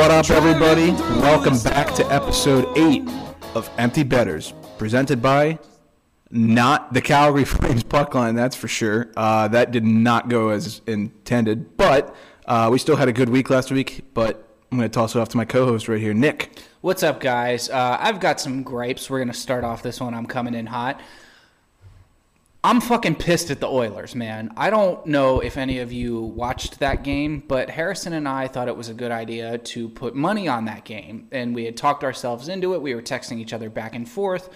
What up, everybody? Welcome back to episode 8 of Empty Betters, presented by not the Calgary Flames puck line, that's for sure. Uh, that did not go as intended, but uh, we still had a good week last week. But I'm going to toss it off to my co host right here, Nick. What's up, guys? Uh, I've got some gripes. We're going to start off this one. I'm coming in hot. I'm fucking pissed at the Oilers, man. I don't know if any of you watched that game, but Harrison and I thought it was a good idea to put money on that game. And we had talked ourselves into it. We were texting each other back and forth.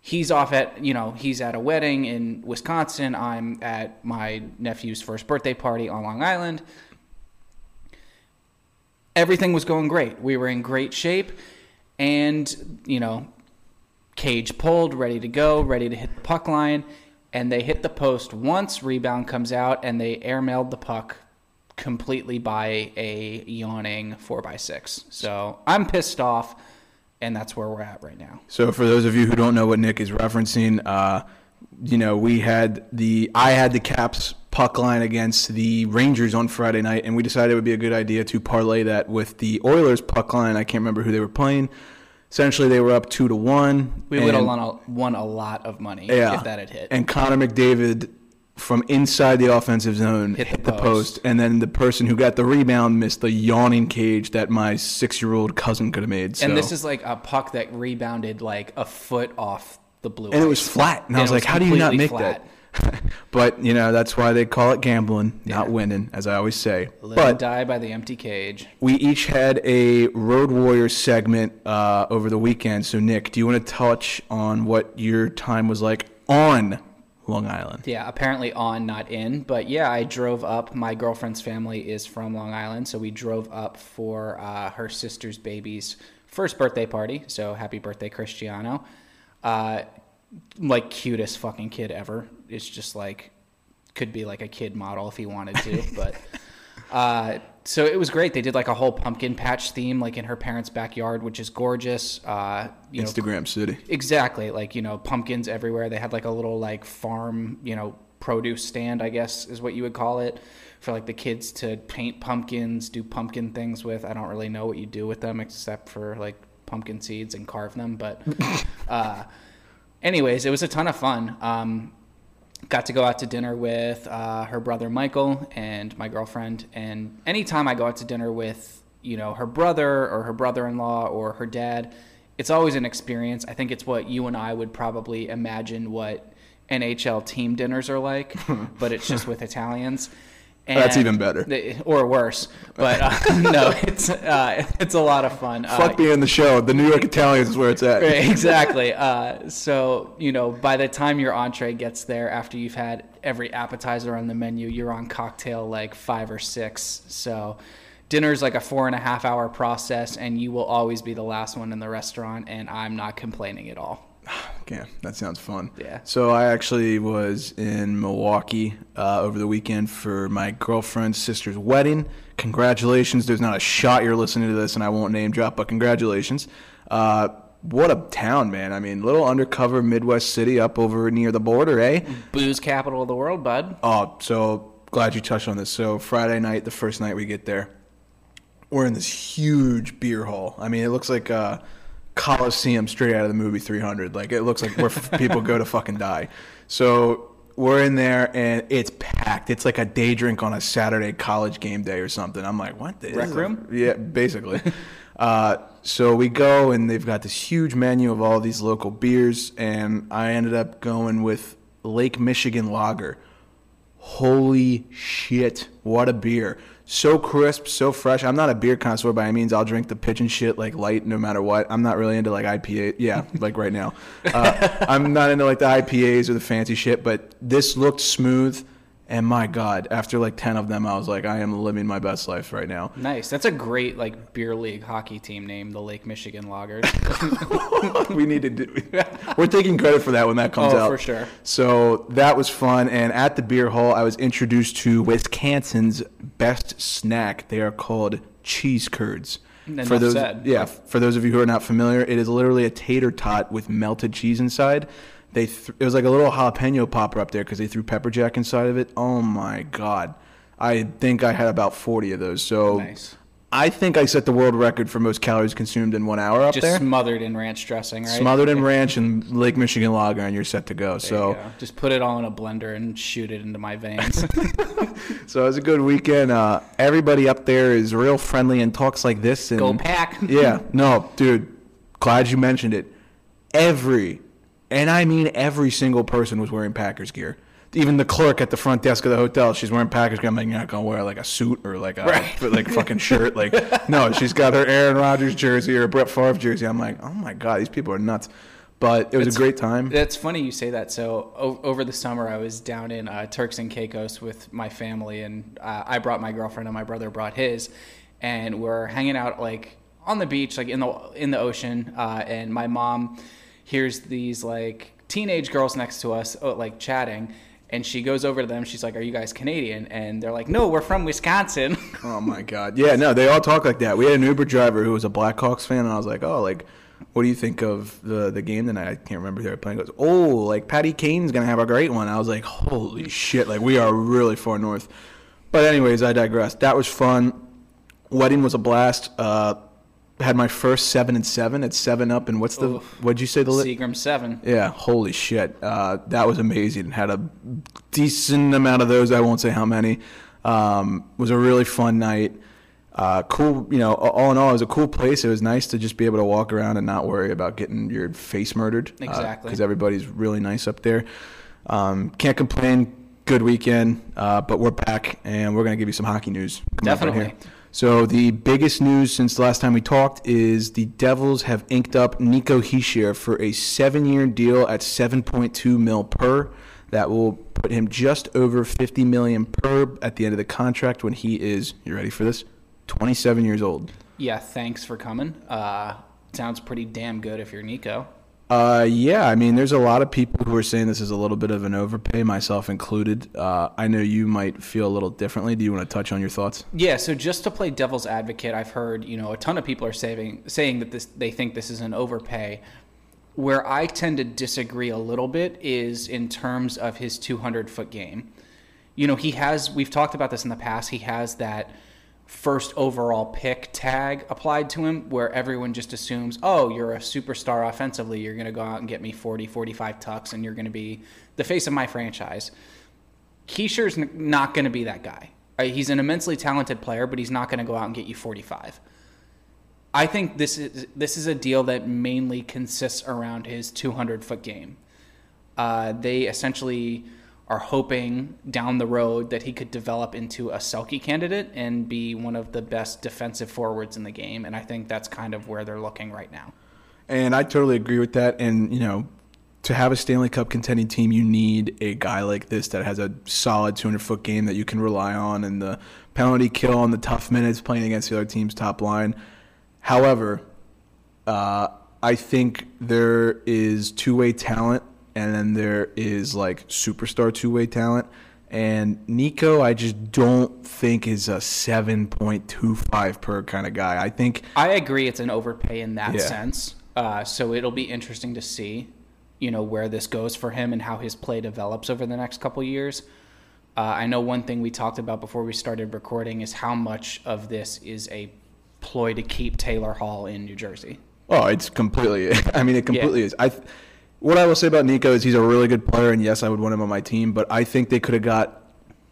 He's off at, you know, he's at a wedding in Wisconsin. I'm at my nephew's first birthday party on Long Island. Everything was going great. We were in great shape. And, you know, cage pulled, ready to go, ready to hit the puck line and they hit the post once, rebound comes out, and they airmailed the puck completely by a yawning 4x6. So I'm pissed off, and that's where we're at right now. So for those of you who don't know what Nick is referencing, uh, you know, we had the I had the Caps puck line against the Rangers on Friday night, and we decided it would be a good idea to parlay that with the Oilers puck line. I can't remember who they were playing essentially they were up two to one. We would have won a, won a lot of money yeah, if that had hit. And Connor McDavid from inside the offensive zone hit, hit the, post. post. and then the person who got the rebound missed the yawning cage that my six-year-old cousin could have made. So. And this is like a puck that rebounded like a foot off the blue. And ice. it was flat, and, and I was like, "How do you not make flat. that?" but you know that's why they call it gambling, not winning, as I always say. Live but die by the empty cage. We each had a Road Warriors segment uh, over the weekend. So Nick, do you want to touch on what your time was like on Long Island? Yeah, apparently on, not in. But yeah, I drove up. My girlfriend's family is from Long Island, so we drove up for uh, her sister's baby's first birthday party. So happy birthday, Cristiano. Uh, like cutest fucking kid ever. It's just like could be like a kid model if he wanted to, but uh, so it was great. They did like a whole pumpkin patch theme, like in her parents' backyard, which is gorgeous. Uh, you Instagram know, city. Exactly, like you know, pumpkins everywhere. They had like a little like farm, you know, produce stand, I guess is what you would call it, for like the kids to paint pumpkins, do pumpkin things with. I don't really know what you do with them except for like pumpkin seeds and carve them, but. Uh, anyways, it was a ton of fun. Um, got to go out to dinner with uh, her brother Michael and my girlfriend. And anytime I go out to dinner with, you know, her brother or her brother-in-law or her dad, it's always an experience. I think it's what you and I would probably imagine what NHL team dinners are like, but it's just with Italians. And That's even better, or worse. But uh, no, it's uh, it's a lot of fun. Fuck uh, being the show. The New York Italians is where it's at. exactly. Uh, so you know, by the time your entree gets there, after you've had every appetizer on the menu, you're on cocktail like five or six. So dinner is like a four and a half hour process, and you will always be the last one in the restaurant. And I'm not complaining at all. Yeah, that sounds fun. Yeah. So I actually was in Milwaukee uh, over the weekend for my girlfriend's sister's wedding. Congratulations! There's not a shot you're listening to this, and I won't name drop, but congratulations. Uh, what a town, man! I mean, little undercover Midwest city up over near the border, eh? Booze capital of the world, bud. Oh, so glad you touched on this. So Friday night, the first night we get there, we're in this huge beer hall. I mean, it looks like. Uh, Coliseum straight out of the movie 300. Like it looks like where people go to fucking die. So we're in there and it's packed. It's like a day drink on a Saturday college game day or something. I'm like, what? The, Rec room? A, yeah, basically. uh, so we go and they've got this huge menu of all these local beers, and I ended up going with Lake Michigan Lager. Holy shit! What a beer! So crisp, so fresh. I'm not a beer connoisseur by any means. I'll drink the pitch and shit like light no matter what. I'm not really into like IPA. Yeah, like right now. Uh, I'm not into like the IPAs or the fancy shit, but this looked smooth. And my God, after like 10 of them, I was like, I am living my best life right now. Nice. That's a great like beer league hockey team name, the Lake Michigan Loggers. we need to do, we're taking credit for that when that comes out. oh, out. for sure. So that was fun. And at the beer hall, I was introduced to Wisconsin's best snack. They are called cheese curds. Enough for those, said. yeah, for those of you who are not familiar, it is literally a tater tot with melted cheese inside they th- it was like a little jalapeno popper up there because they threw pepper jack inside of it. Oh my god, I think I had about forty of those. So nice. I think I set the world record for most calories consumed in one hour up Just there. smothered in ranch dressing, right? Smothered in ranch and Lake Michigan lager, and you're set to go. There So, go. just put it all in a blender and shoot it into my veins. so it was a good weekend. Uh, everybody up there is real friendly and talks like this. And Go pack. yeah, no, dude. Glad you mentioned it. Every, and I mean every single person was wearing Packers gear. Even the clerk at the front desk of the hotel, she's wearing Packers gear. I'm like, you're not gonna wear like a suit or like a Right. like fucking shirt. Like, no, she's got her Aaron Rodgers jersey or a Brett Favre jersey. I'm like, oh my god, these people are nuts. But it was It's- a great time. That's funny you say that. So o- over the summer, I was down in uh, Turks and Caicos with my family, and uh, I brought my girlfriend, and my brother brought his, and we're hanging out like on the beach, like in the in the ocean. Uh, and my mom hears these like teenage girls next to us, uh, like chatting. And she goes over to them. She's like, "Are you guys Canadian?" And they're like, "No, we're from Wisconsin." Oh my god. Yeah, no, they all talk like that. We had an Uber driver who was a Blackhawks fan, and I was like, oh, like, what do you think of the the game tonight? I can't remember who they were playing. He goes, oh, like Patty Kane's gonna have a great one. I was like, holy shit, like we are really far north. But anyways, I digress. That was fun. Wedding was a blast. Uh, had my first seven and seven at seven up, and what's the Oof. what'd you say the li- Seagram seven. yeah, holy shit. Uh, that was amazing. Had a decent amount of those. I won't say how many. Um, was a really fun night. Uh, cool, you know, all in all, it was a cool place. It was nice to just be able to walk around and not worry about getting your face murdered. Exactly. Because everybody's really nice up there. Um, can't complain. Good weekend. Uh, but we're back, and we're going to give you some hockey news. right Definitely. So the biggest news since the last time we talked is the Devils have inked up Nico Hischier for a seven-year deal at 7.2 mil per. That will put him just over 50 million per at the end of the contract when he is. You ready for this? 27 years old. Yeah, thanks for coming. Uh, sounds pretty damn good if you're Nico. Uh, yeah, I mean, there's a lot of people who are saying this is a little bit of an overpay, myself included. Uh, I know you might feel a little differently. Do you want to touch on your thoughts? Yeah, so just to play devil's advocate, I've heard you know a ton of people are saying saying that this they think this is an overpay. Where I tend to disagree a little bit is in terms of his 200 foot game. You know, he has we've talked about this in the past. He has that first overall pick tag applied to him where everyone just assumes, "Oh, you're a superstar offensively. You're going to go out and get me 40, 45 tucks and you're going to be the face of my franchise." Hischier's not going to be that guy. He's an immensely talented player, but he's not going to go out and get you 45. I think this is this is a deal that mainly consists around his 200 foot game. Uh, they essentially are hoping down the road that he could develop into a Selke candidate and be one of the best defensive forwards in the game. And I think that's kind of where they're looking right now. And I totally agree with that. And, you know, to have a Stanley Cup contending team, you need a guy like this that has a solid 200 foot game that you can rely on and the penalty kill and the tough minutes playing against the other team's top line. However, uh, I think there is two way talent and then there is like superstar two way talent. And Nico, I just don't think is a 7.25 per kind of guy. I think I agree it's an overpay in that Yeah. sense. Uh, so it'll be interesting to see, you know, where this goes for him and how his play develops over the next couple years. Uh, I know one thing we talked about before we started recording is how much of this is a ploy to keep Taylor Hall in New Jersey. Oh, it's completely. I mean, it completely is. I. What I will say about Nico is he's a really good player, and yes, I would want him on my team. But I think they could have got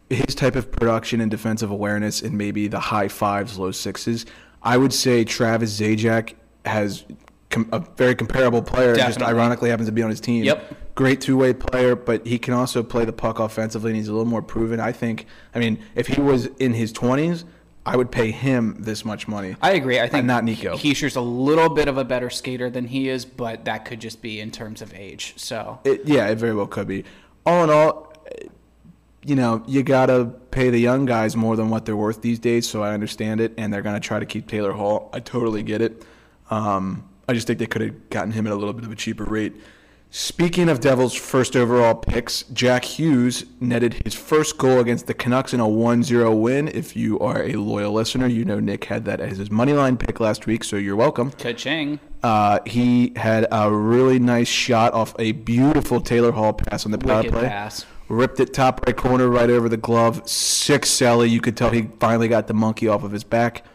his type of production and defensive awareness in maybe the high fives, low sixes. I would say Travis Zajac has com- a very comparable player. Just ironically happens to be on his team. Yep. Great two-way player, but he can also play the puck offensively, and he's a little more proven. I think. I mean, if he was in his twenties, I would pay him this much money. I agree. I think not Nico. Hischier's a little bit of a better skater than he is, but that could just be in terms of age. So It, yeah, it very well could be. All in all, you know, you gotta pay the young guys more than what they're worth these days. So I understand it, and they're gonna try to keep Taylor Hall. I totally get it. Um, I just think they could have gotten him at a little bit of a cheaper rate. Speaking of Devils' first overall picks, Jack Hughes netted his first goal against the Canucks in a 1-0 win. If you are a loyal listener, you know Nick had that as his money line pick last week, so you're welcome. Ka-ching. Uh, he had a really nice shot off a beautiful Taylor Hall pass on the power Wicked play. pass. Ripped it top right corner, right over the glove. Sick Sally. You could tell he finally got the monkey off of his back.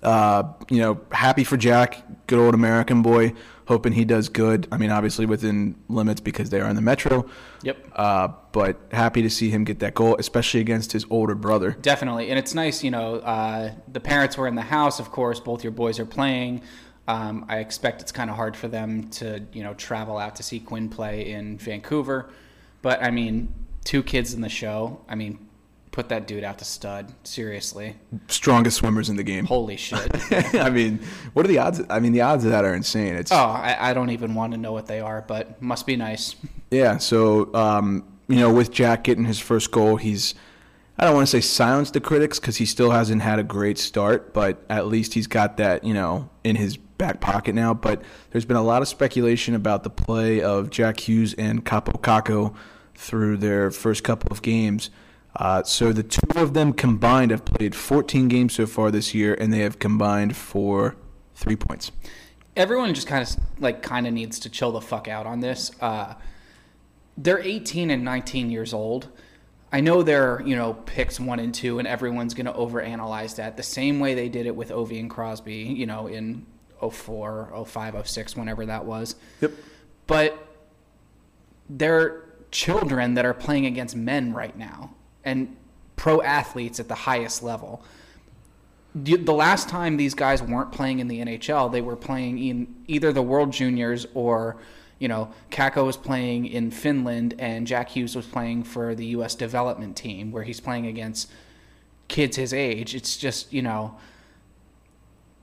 Uh, you know, happy for Jack, good old American boy. Hoping he does good. I mean, obviously within limits because they are in the Metro. Yep. Uh, but happy to see him get that goal, especially against his older brother. Definitely, and it's nice. You know, uh, the parents were in the house. Of course, both your boys are playing. Um, I expect it's kind of hard for them to, you know, travel out to see Quinn play in Vancouver. But I mean, two kids in the show. I mean, put that dude out to stud. Seriously. Strongest swimmers in the game. Holy shit. I mean, what are the odds? I mean, the odds of that are insane. It's oh, I, I don't even want to know what they are, but must be nice. Yeah. So, um, you know, with Jack getting his first goal, he's I don't want to say silenced the critics because he still hasn't had a great start, but at least he's got that, you know, in his back pocket now. But there's been a lot of speculation about the play of Jack Hughes and Kaapo Kakko through their first couple of games. Uh, so the two of them combined have played 14 games so far this year, and they have combined for three points. Everyone just kind of like kind of needs to chill the fuck out on this. Uh, they're 18 and 19 years old. I know they're, you know, picks one and two, and everyone's going to overanalyze that the same way they did it with Ovi and Crosby, you know, in 04, 05, 06, whenever that was. Yep. But they're children that are playing against men right now and pro athletes at the highest level. The the last time these guys weren't playing in the NHL, they were playing in either the World Juniors or you know, Kakko was playing in Finland and Jack Hughes was playing for the U.S. development team where he's playing against kids his age. It's just, you know,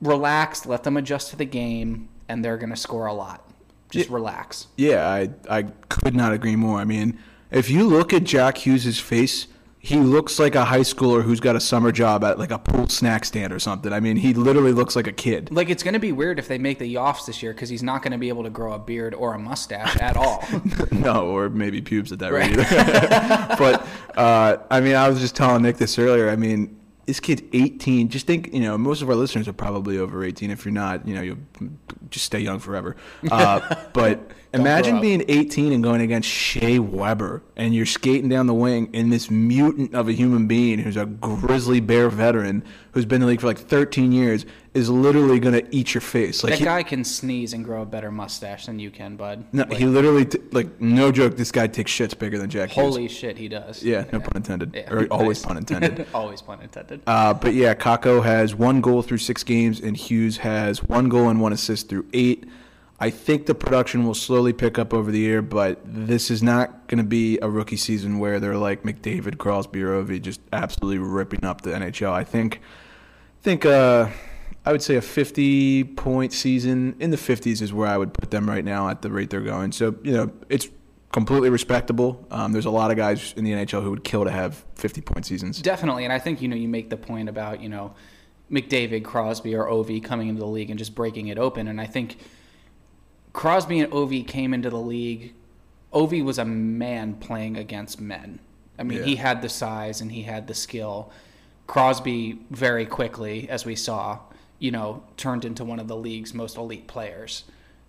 relax, let them adjust to the game, and they're going to score a lot. Just Yeah. relax. Yeah, I I could not agree more. I mean, if you look at Jack Hughes' face, he looks like a high schooler who's got a summer job at like a pool snack stand or something. I mean, he literally looks like a kid. Like, it's going to be weird if they make the Yoffs this year because he's not going to be able to grow a beard or a mustache at all. no, or maybe pubes at that rate either. but uh, I mean, I was just telling Nick this earlier. I mean, this kid's 18. Just think, you know, most of our listeners are probably over 18. If you're not, you know, you'll just stay young forever. Uh, but imagine being 18 and going against Shea Weber, and you're skating down the wing, and this mutant of a human being who's a grizzly bear veteran who's been in the league for like 13 years is literally going to eat your face. Like that he- guy can sneeze and grow a better mustache than you can, bud. no, Like, he literally, t- like, no joke, this guy takes shits bigger than Jack Hughes. holy shit, he does. Yeah, no pun intended. Yeah, or always pun intended. always pun intended. Uh, but yeah, Kakko has one goal through six games, and Hughes has one goal and one assist through eight. I think the production will slowly pick up over the year, but this is not going to be a rookie season where they're like McDavid, Crosby, or Ovi just absolutely ripping up the NHL. I think, think, uh, I would say a 50 point season in the 50s is where I would put them right now at the rate they're going. So you know, it's completely respectable. Um, there's a lot of guys in the NHL who would kill to have 50 point seasons. Definitely, and I think you know you make the point about you know McDavid, Crosby, or Ovi coming into the league and just breaking it open, and I think Crosby and Ovi came into the league. Ovi was a man playing against men. I mean, Yeah. he had the size and he had the skill. Crosby very quickly, as we saw, you know, turned into one of the league's most elite players.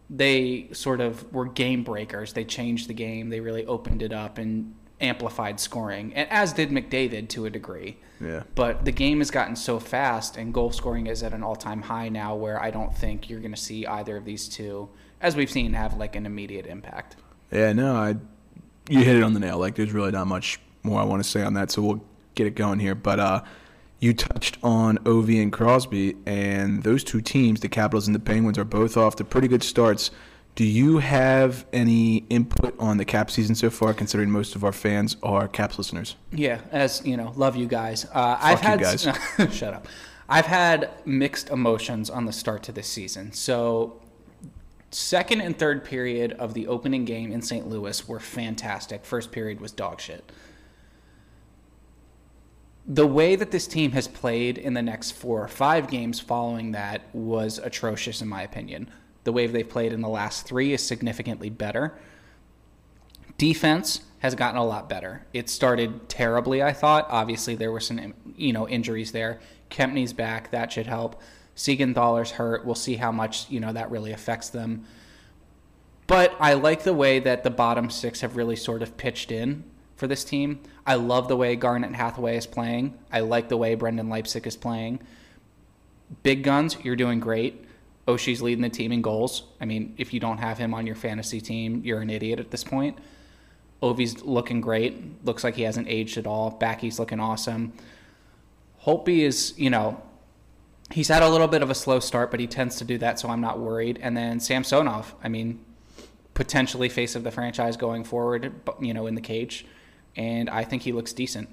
They sort of were game breakers. They changed the game. They really opened it up and amplified scoring, and as did McDavid to a degree. Yeah. But the game has gotten so fast, and goal scoring is at an all-time high now, where I don't think you're going to see either of these two, as we've seen, have like an immediate impact. Yeah, no, I you hit it on the nail. Like there's really not much more I want to say on that, so we'll get it going here. But uh you touched on Ov and Crosby, and those two teams, the Capitals and the Penguins, are both off to pretty good starts. Do you have any input on the Cap season so far, considering most of our fans are Caps listeners? Yeah, as you know, love you guys. Uh, I've had guys. shut up. I've had mixed emotions on the start to this season. So, second and third period of the opening game in St. Louis were fantastic. First period was dog shit. The way that this team has played in the next four or five games following that was atrocious, in my opinion. The way they've played in the last three is significantly better. Defense has gotten a lot better. It started terribly, I thought. Obviously, there were some you know injuries there. Kempny's back, that should help. Siegenthaler's hurt. We'll see how much you know that really affects them. But I like the way that the bottom six have really sort of pitched in for this team. I love the way Garnet Hathaway is playing. I like the way Brendan Leipsic is playing. big guns, you're doing great. Oshie's leading the team in goals. I mean, if you don't have him on your fantasy team, you're an idiot at this point. Ovi's looking great. Looks like he hasn't aged at all. Backy's looking awesome. Holtby is, you know, he's had a little bit of a slow start, but he tends to do that, so I'm not worried. And then Samsonov, I mean, potentially face of the franchise going forward, you know, in the cage. And I think he looks decent.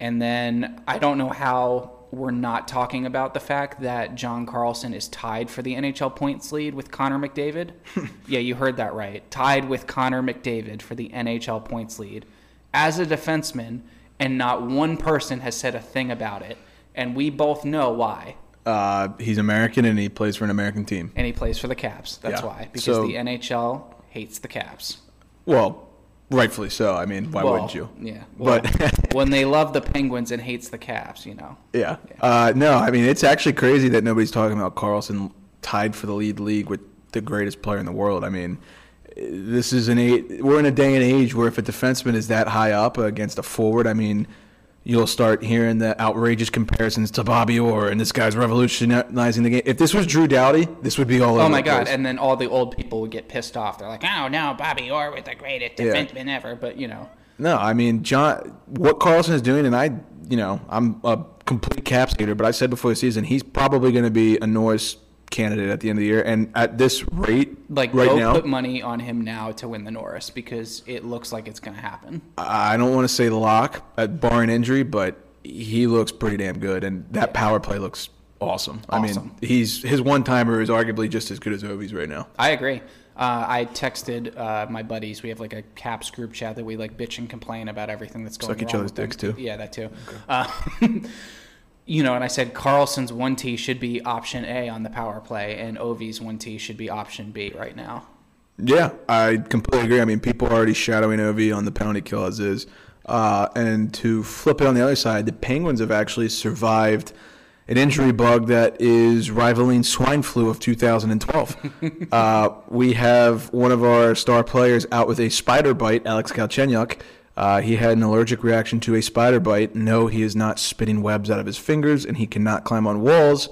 And then I don't know how we're not talking about the fact that John Carlson is tied for the NHL points lead with Connor McDavid. yeah, you heard that right. Tied with Connor McDavid for the NHL points lead as a defenseman, and not one person has said a thing about it. And we both know why. Uh, he's American and he plays for an American team. And he plays for the Caps. That's Yeah. why. Because So- the NHL hates the Caps. Well, rightfully so. I mean, why Well, wouldn't you? Yeah. Well, But when they love the Penguins and hates the Caps, you know. yeah, uh, no, I mean it's actually crazy that nobody's talking about Carlson tied for the lead league with the greatest player in the world. I mean, this is an eight. We're in a day and age where if a defenseman is that high up against a forward, I mean, you'll start hearing the outrageous comparisons to Bobby Orr and this guy's revolutionizing the game. If this was Drew Doughty, this would be all over. Oh my God! place. And then all the old people would get pissed off. They're like, "Oh no, Bobby Orr was the greatest Yeah. defenseman ever." But you know, No, I mean John. What Carlson is doing, and I, you know, I'm a complete Caps hater, but I said before the season he's probably going to be a Norris candidate at the end of the year, and at this rate, like right go now, put money on him now to win the Norris because it looks like it's going to happen. I don't want to say lock at barring injury, but he looks pretty damn good, and that power play looks awesome. I mean, he's his one timer is arguably just as good as Ovi's right now. I agree. Uh, I texted uh, my buddies. We have like a Caps group chat that we like bitch and complain about everything that's going Suck each other's dicks, too. Yeah, that too. Uh, you know, and I said Carlson's one T should be option A on the power play, and Ovi's one T should be option B right now. Yeah, I completely agree. I mean, people are already shadowing Ovi on the penalty kill as is. Uh, and to flip it on the other side, the Penguins have actually survived an injury bug that is rivaling swine flu of 2012. uh, we have one of our star players out with a spider bite, Alex Galchenyuk. Uh, he had an allergic reaction to a spider bite. No, he is not spitting webs out of his fingers, and he cannot climb on walls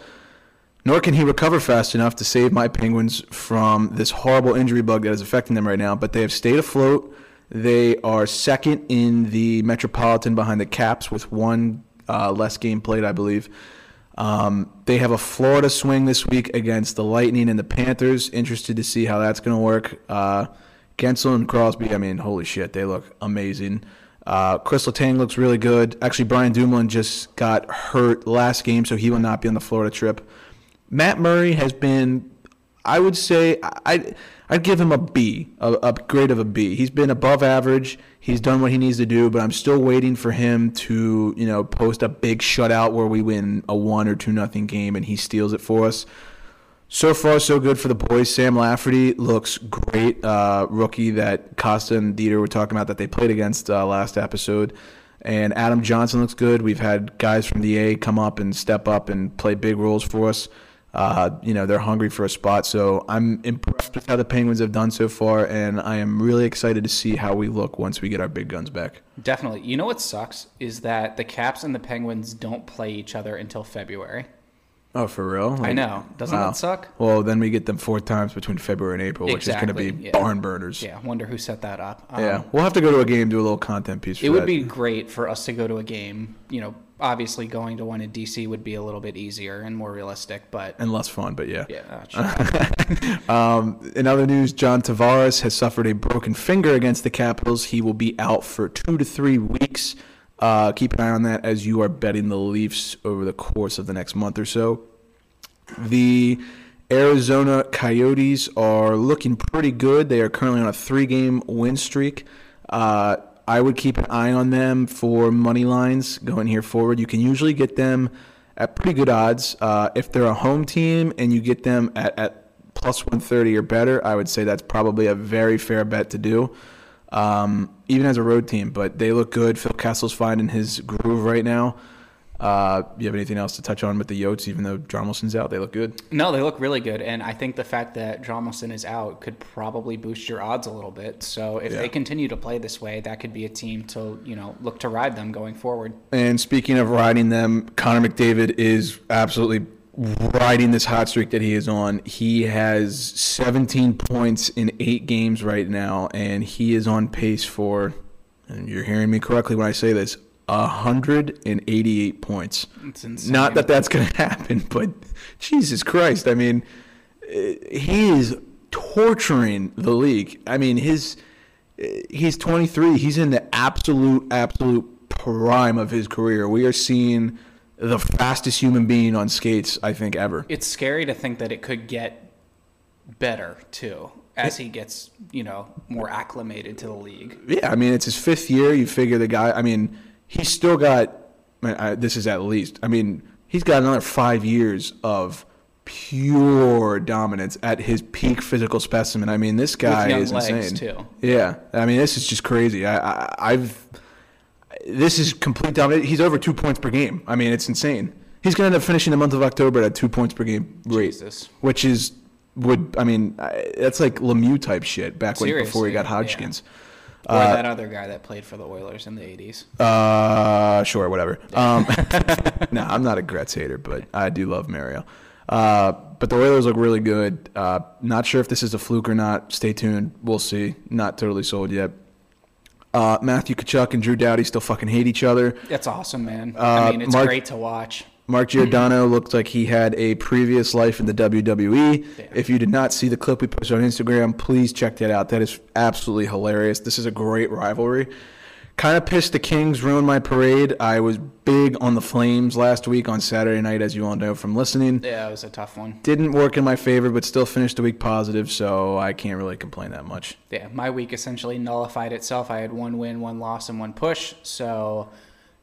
nor can he recover fast enough to save my Penguins from this horrible injury bug that is affecting them right now. But they have stayed afloat. They are second in the Metropolitan behind the Caps with one uh, less game played, I believe. Um, they have a Florida swing this week against the Lightning and the Panthers. Interested to see how that's going to work. Uh, Guentzel and Crosby, I mean, holy shit, they look amazing. Uh, Chris Letang looks really good. Actually, Brian Dumoulin just got hurt last game, so he will not be on the Florida trip. Matt Murray has been, I would say, I I'd give him a B, a, a grade of a B. He's been above average. He's done what he needs to do, but I'm still waiting for him to, you know, post a big shutout where we win a one or two nothing game and he steals it for us. So far, so good for the boys. Sam Lafferty looks great. Uh, rookie that Costa and Dieter were talking about that they played against uh, last episode. And Adam Johnson looks good. We've had guys from the A come up and step up and play big roles for us. Uh, you know, they're hungry for a spot. So I'm impressed with how the Penguins have done so far, and I am really excited to see how we look once we get our big guns back. Definitely. You know what sucks is that the Caps and the Penguins don't play each other until February. Oh, for real? I know. Doesn't Wow. that suck? Well, then we get them four times between February and April, which is going to be yeah. barn burners. Yeah. Wonder who set that up. Um, Yeah, we'll have to go to a game, do a little content piece. For It would that. be great for us to go to a game. You know, obviously going to one in DC would be a little bit easier and more realistic, but and less fun, but yeah. yeah. Um, in other news, John Tavares has suffered a broken finger against the Capitals. He will be out for two to three weeks. Uh, keep an eye on that as you are betting the Leafs over the course of the next month or so. The Arizona Coyotes are looking pretty good. They are currently on a three-game win streak. Uh, I would keep an eye on them for money lines going here forward. You can usually get them at pretty good odds. Uh, if they're a home team and you get them at, at plus 130 or better, I would say that's probably a very fair bet to do, um, even as a road team. But they look good. Phil Kessel's finding his groove right now. Uh, you have anything else to touch on with the Yotes, even though Hjalmarsson's out? They look good. no, they look really good, and I think the fact that Hjalmarsson is out could probably boost your odds a little bit. So if Yeah. they continue to play this way, that could be a team to you know look to ride them going forward. And speaking of riding them, Connor McDavid is absolutely riding this hot streak that he is on. He has 17 points in eight games right now, and he is on pace for, and you're hearing me correctly when I say this, 188 points. Not that that's going to happen, but Jesus Christ. I mean, eh, he is torturing the league. I mean, his eh, he's 23. He's in the absolute absolute prime of his career. We are seeing the fastest human being on skates I think ever. It's scary to think that it could get better too as he gets, you know, more acclimated to the league. Yeah, I mean, it's his fifth year. You figure the guy. I mean, he's still got. I, this is at least. I mean, he's got another five years of pure dominance at his peak physical specimen. I mean, this guy is insane. too. Yeah, I mean, this is just crazy. I, I, I've. This is complete dominance. He's over two points per game. I mean, it's insane. He's going to end up finishing the month of October at two points per game rate, Jesus. which is would. I mean, I- that's like Lemieux type shit back when before he got yeah. Hodgkins. Or that other guy that played for the Oilers in the 80s. Uh, sure, whatever. Um, no, I'm not a Gretz hater, but I do love Mario. Uh, but the Oilers look really good. Uh, not sure if this is a fluke or not. Stay tuned. We'll see. Not totally sold yet. Uh, Matthew Tkachuk and Drew Doughty still fucking hate each other. That's awesome, man. Uh, I mean, it's Mark- great to watch. Mark Giordano looked like he had a previous life in the WWE. Yeah. If you did not see the clip we posted on Instagram, please check that out. That is absolutely hilarious. This is a great rivalry. Kind of pissed the Kings ruined my parade. I was big on the Flames last week on Saturday night, as you all know from listening. Yeah, it was a tough one. Didn't work in my favor, but still finished the week positive, so I can't really complain that much. Yeah, my week essentially nullified itself. I had one win, one loss, and one push. So,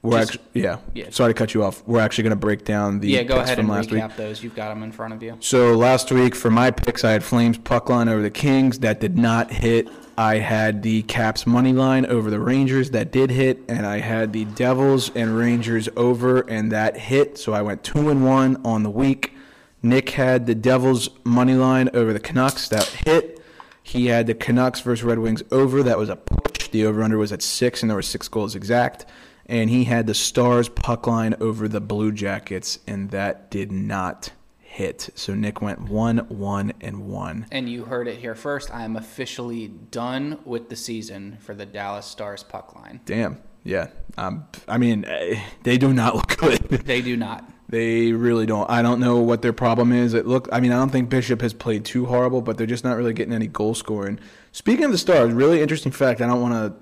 We're Just- actually, yeah, yeah. Sorry to cut you off. We're actually going to break down the yeah, go ahead and last week. recap those. You've got them in front of you. So last week for my picks, I had Flames puck line over the Kings. That did not hit. I had the Caps money line over the Rangers. That did hit. And I had the Devils and Rangers over, and that hit. So I went two and one on the week. Nick had the Devils money line over the Canucks. That hit. He had the Canucks versus Red Wings over. That was a push. The over under was at six, and there were six goals exact. And he had the Stars puck line over the Blue Jackets, and that did not hit. So Nick went one, one, and one. And you heard it here first. I am officially done with the season for the Dallas Stars puck line. Damn. Yeah. Um, I mean, eh, they do not look good. They do not. They really don't. I don't know what their problem is. It look. I mean, I don't think Bishop has played too horrible, but they're just not really getting any goal scoring. Speaking of the Stars, really interesting fact. I don't want to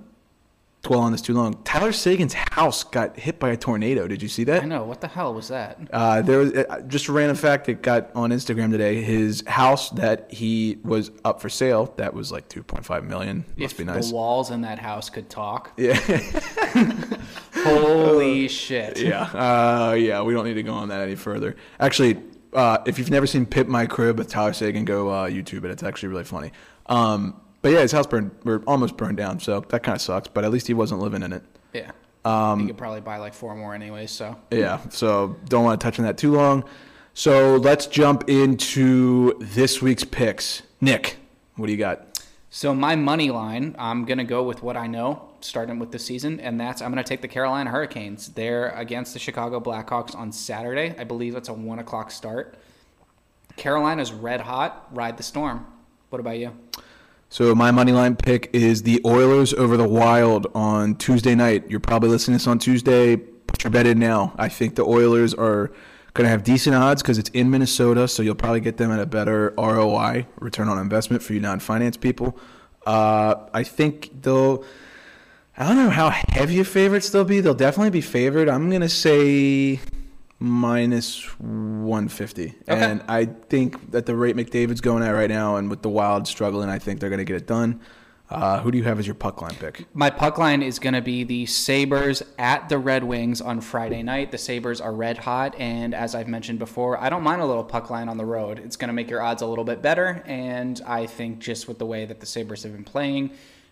dwell on this too long. Tyler Seguin's house got hit by a tornado. Did you see that? I know. What the hell was that? Uh, there was uh, just a random fact that got on Instagram today. His house that he was up for sale, that was like 2.5 million. Must if be nice. the walls in that house could talk. Yeah, Holy shit. yeah, uh, yeah. We don't need to go on that any further. Actually, uh, if you've never seen Pip My Crib" with Tyler Seguin, go uh, YouTube it. It's actually really funny. Um, but yeah, his house burned or almost burned down, so that kind of sucks. But at least he wasn't living in it. Yeah. Um, you could probably buy like four more anyways, so. Yeah, so don't want to touch on that too long. So let's jump into this week's picks. Nick, what do you got? So my money line, I'm gonna go with what I know, starting with the season, and that's I'm gonna take the Carolina Hurricanes. They're against the Chicago Blackhawks on Saturday. I believe it's a one o'clock start. Carolina's red hot. Ride the storm. What about you? So my money line pick is the Oilers over the Wild on Tuesday night. You're probably listening to this on Tuesday. Put your bet in now. I think the Oilers are going to have decent odds because it's in Minnesota, so you'll probably get them at a better ROI, return on investment for you non-finance people. Uh, I think they'll. I don't know how heavy favorites they'll be. They'll definitely be favored. I'm going to say minus 150. And I think that the rate McDavid's going at right now, and with the Wild struggling, I think they're going to get it done. Uh, who do you have as your puck line pick? My puck line is going to be the Sabres at the Red Wings on Friday night. The Sabres are red hot, and as I've mentioned before, I don't mind a little puck line on the road. It's going to make your odds a little bit better, and I think just with the way that the Sabres have been playing,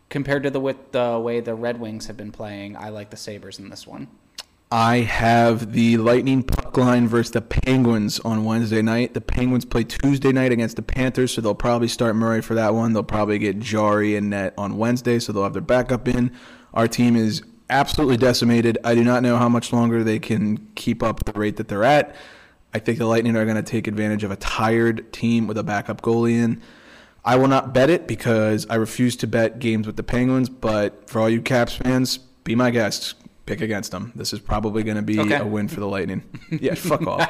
compared to the with the way the Red Wings have been playing, I like the Sabres in this one. I have the Lightning puck line versus the Penguins on Wednesday night. The Penguins play Tuesday night against the Panthers, so they'll probably start Murray for that one. They'll probably get Jarry in net on Wednesday, so they'll have their backup in. Our team is absolutely decimated. I do not know how much longer they can keep up the rate that they're at. I think the Lightning are going to take advantage of a tired team with a backup goalie in. I will not bet it because I refuse to bet games with the Penguins. But for all you Caps fans, be my guests. Pick against them. This is probably going to be Okay. a win for the Lightning. yeah, fuck off.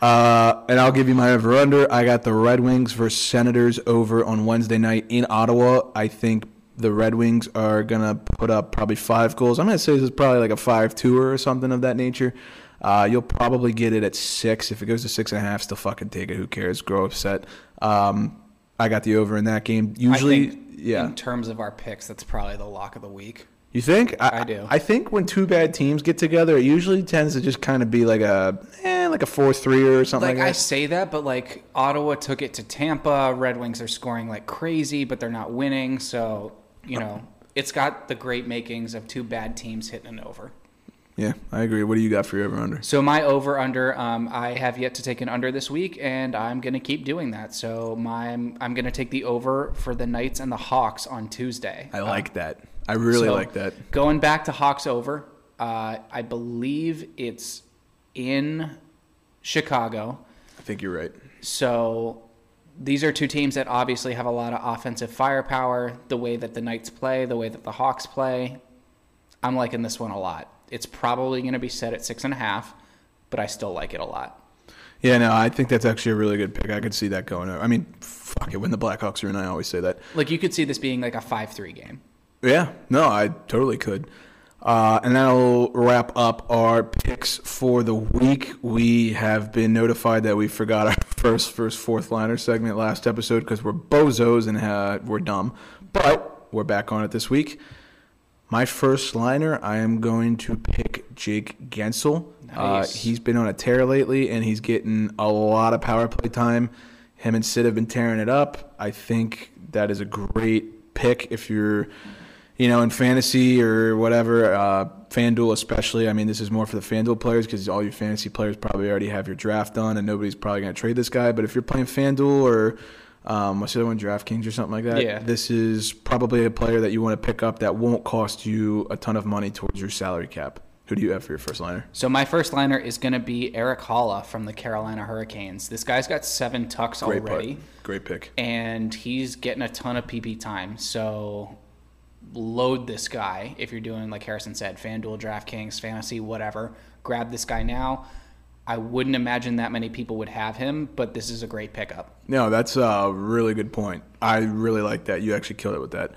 Uh, and I'll give you my over under. I got the Red Wings versus Senators over on Wednesday night in Ottawa. I think the Red Wings are gonna put up probably five goals. I'm gonna say this is probably like a five-two or something of that nature. Uh, you'll probably get it at six. If it goes to six and a half, still fucking take it. Who cares? Grow upset. Um, I got the over in that game. Usually, yeah. In terms of our picks, that's probably the lock of the week. You think? I do. I think when two bad teams get together, it usually tends to just kind of be like a, eh, like a four-three or something Like like, I say that, but like Ottawa took it to Tampa. Red Wings are scoring like crazy, but they're not winning. So you know, it's got the great makings of two bad teams hitting an over. Yeah, I agree. What do you got for your over under? So my over under, um, I have yet to take an under this week, and I'm gonna keep doing that. So my I'm gonna take the over for the Knights and the Hawks on Tuesday. I like that. I really So, like that. Going back to Hawks over, uh, I believe it's in Chicago. I think you're right. So these are two teams that obviously have a lot of offensive firepower. The way that the Knights play, the way that the Hawks play, I'm liking this one a lot. It's probably going to be set at six and a half, but I still like it a lot. Yeah, no, I think that's actually a really good pick. I could see that going. I mean, fuck it. When the Blackhawks are in, I always say that. Like you could see this being like a five-three game. Yeah, no, I totally could. Uh, and that'll wrap up our picks for the week. We have been notified that we forgot our first, first, fourth liner segment last episode because we're bozos and uh, we're dumb. But we're back on it this week. My first liner, I am going to pick Jake Guentzel. Uh, Nice. he's been on a tear lately, and he's getting a lot of power play time. Him and Sid have been tearing it up. I think that is a great pick if you're, you know, in fantasy or whatever, uh, FanDuel especially. I mean, this is more for the FanDuel players because all your fantasy players probably already have your draft done, and nobody's probably going to trade this guy. But if you're playing FanDuel or um, what's the other one, DraftKings or something like that, Yeah. this is probably a player that you want to pick up that won't cost you a ton of money towards your salary cap. Who do you have for your first liner? So my first liner is going to be Erik Haula from the Carolina Hurricanes. This guy's got seven tucks Great already. pick. Great pick. and he's getting a ton of PP time. So load this guy if you're doing like Harrison said, FanDuel, DraftKings, Fantasy, whatever. Grab this guy now. I wouldn't imagine that many people would have him, but this is a great pickup. No, that's a really good point. I really like that. You actually killed it with that.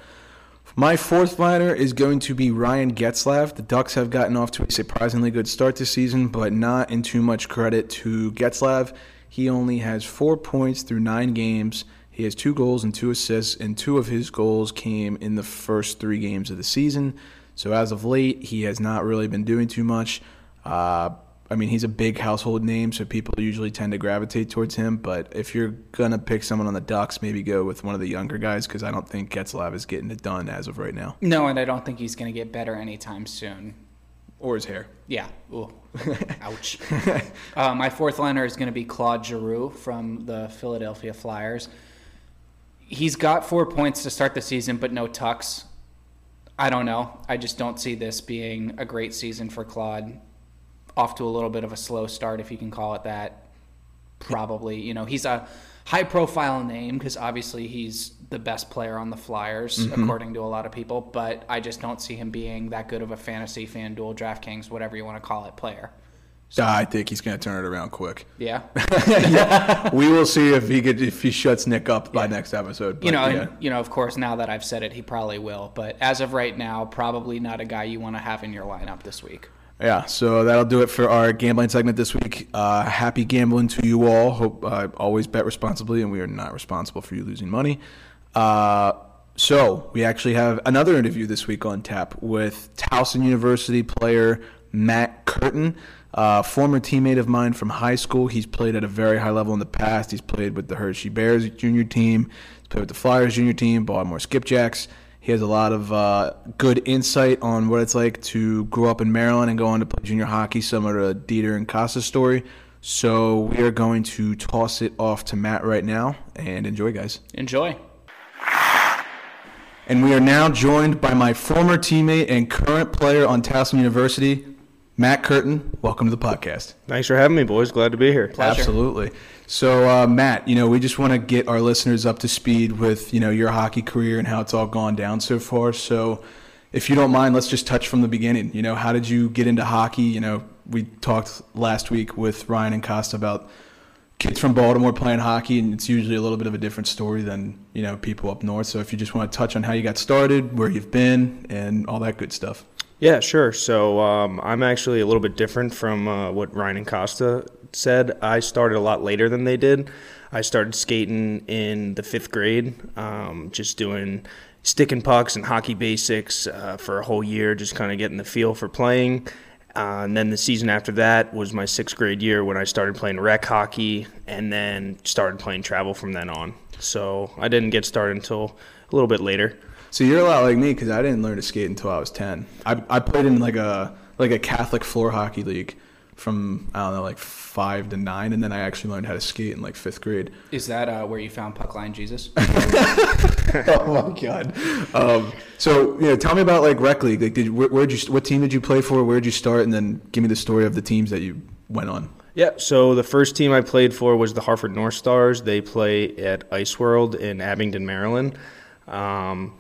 My fourth liner is going to be Ryan Getzlaf. The Ducks have gotten off to a surprisingly good start this season, but not in too much credit to Getzlaf. He only has four points through nine games. He has two goals and two assists, and two of his goals came in the first three games of the season. So as of late, he has not really been doing too much. Uh, I mean, he's a big household name, so people usually tend to gravitate towards him. But if you're gonna pick someone on the Ducks, maybe go with one of the younger guys because I don't think Getzlaf is getting it done as of right now, No, and I don't think he's going to get better anytime soon. or his hair. Yeah. Ooh. Ouch. uh, my fourth liner is going to be Claude Giroux from the Philadelphia Flyers. He's got four points to start the season, but no tucks. I don't know. I just don't see this being a great season for Claude. Off to a little bit of a slow start, if you can call it that. Probably, you know, he's a high profile name because obviously he's the best player on the Flyers, mm-hmm. according to a lot of people, but I just don't see him being that good of a fantasy, FanDuel, DraftKings, whatever you want to call it, player. I think he's gonna turn it around quick. Yeah. we will see if he could if he shuts Nick up by next episode. But you know, yeah. and, you know, of course, now that I've said it, he probably will. But as of right now, probably not a guy you want to have in your lineup this week. Yeah, so that'll do it for our gambling segment this week. Uh, happy gambling to you all. Hope uh, always bet responsibly, and we are not responsible for you losing money. Uh, so we actually have another interview this week on tap with Towson University player Matt Curtin, uh, former teammate of mine from high school. He's played at a very high level in the past. He's played with the Hershey Bears junior team. He's played with the Flyers junior team, Baltimore Skipjacks. He has a lot of uh, good insight on what it's like to grow up in Maryland and go on to play junior hockey, similar to Dieter and Costa's story. So we are going to toss it off to Matt right now and enjoy, guys. Enjoy. And we are now joined by my former teammate and current player on Towson University, Matt Curtin, welcome to the podcast. Thanks for having me, boys. Glad to be here. Pleasure. Absolutely. So, uh, Matt, you know, we just want to get our listeners up to speed with, you know, your hockey career and how it's all gone down so far. So, if you don't mind, let's just touch from the beginning. You know, how did you get into hockey? You know, we talked last week with Ryan and Costa about kids from Baltimore playing hockey, and it's usually a little bit of a different story than, you know, people up north. So, if you just want to touch on how you got started, where you've been, and all that good stuff. Yeah, sure. So um, I'm actually a little bit different from uh, what Ryan and Costa said. I started a lot later than they did. I started skating in the fifth grade, um, just doing stick and pucks and hockey basics uh, for a whole year, just kind of getting the feel for playing. Uh, and then the season after that was my sixth grade year when I started playing rec hockey and then started playing travel from then on. So I didn't get started until a little bit later. So you're a lot like me because I didn't learn to skate until I was ten. I, I played in like a like a Catholic floor hockey league from I don't know like five to nine, and then I actually learned how to skate in like fifth grade. Is that uh, where you found Puckline Jesus? oh my god! Um, so you know, tell me about like rec league. Like, did where, where'd you what team did you play for? Where'd you start? And then give me the story of the teams that you went on. Yeah, so the first team I played for was the Harford North Stars. They play at Ice World in Abingdon, Maryland. Um,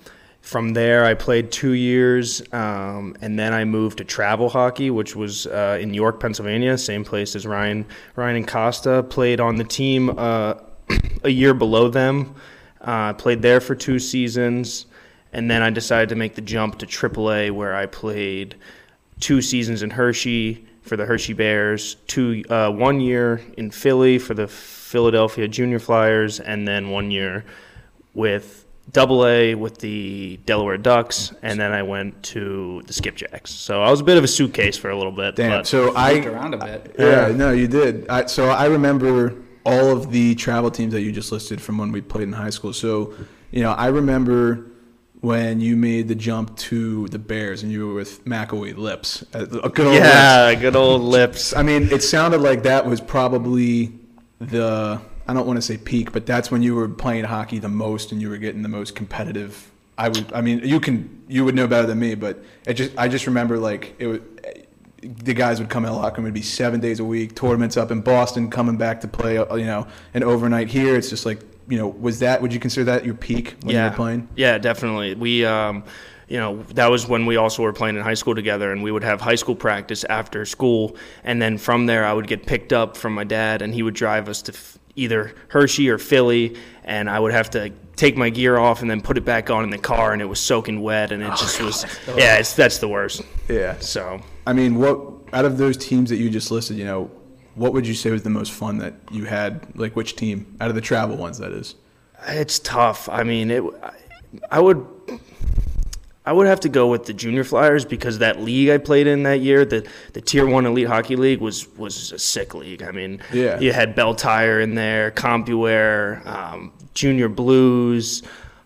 from there, I played two years, um, and then I moved to travel hockey, which was uh, in York, Pennsylvania, same place as Ryan. Ryan and Costa played on the team uh, a year below them. Uh, played there for two seasons, and then I decided to make the jump to AAA, where I played two seasons in Hershey for the Hershey Bears, two uh, one year in Philly for the Philadelphia Junior Flyers, and then one year with double A with the Delaware Ducks, and then I went to the Skipjacks. So I was a bit of a suitcase for a little bit. Damn. but- So Moved I around a bit. yeah, no, you did. I, so I remember all of the travel teams that you just listed from when we played in high school. So you know, I remember when you made the jump to the Bears and you were with McAwee Lips. Uh, A good old Lips. yeah, good old lips. I mean, it sounded like that was probably the I don't want to say peak, but that's when you were playing hockey the most and you were getting the most competitive. I would, I mean, you can, you would know better than me, but it just, I just remember like it would, the guys would come in the locker room. It'd be seven days a week, tournaments up in Boston, coming back to play, uh, you know, an overnight here. It's just like, you know, was that? Would you consider that your peak when yeah. you were playing? Yeah, definitely. We, um, you know, that was when we also were playing in high school together, and we would have high school practice after school, and then from there I would get picked up from my dad, and he would drive us to either Hershey or Philly, and I would have to take my gear off and then put it back on in the car, and it was soaking wet, and it just was, yeah, it's that's the worst. Yeah. So. I mean, what out of those teams that you just listed, you know, what would you say was the most fun that you had? Like, which team out of the travel ones? That is. It's tough. I mean, it. I would. I would have to go with the junior flyers because that league I played in that year, the the Tier One Elite Hockey League, was was a sick league. I mean, Yeah. you had Belle Tire in there, CompuWare, um, Junior Blues,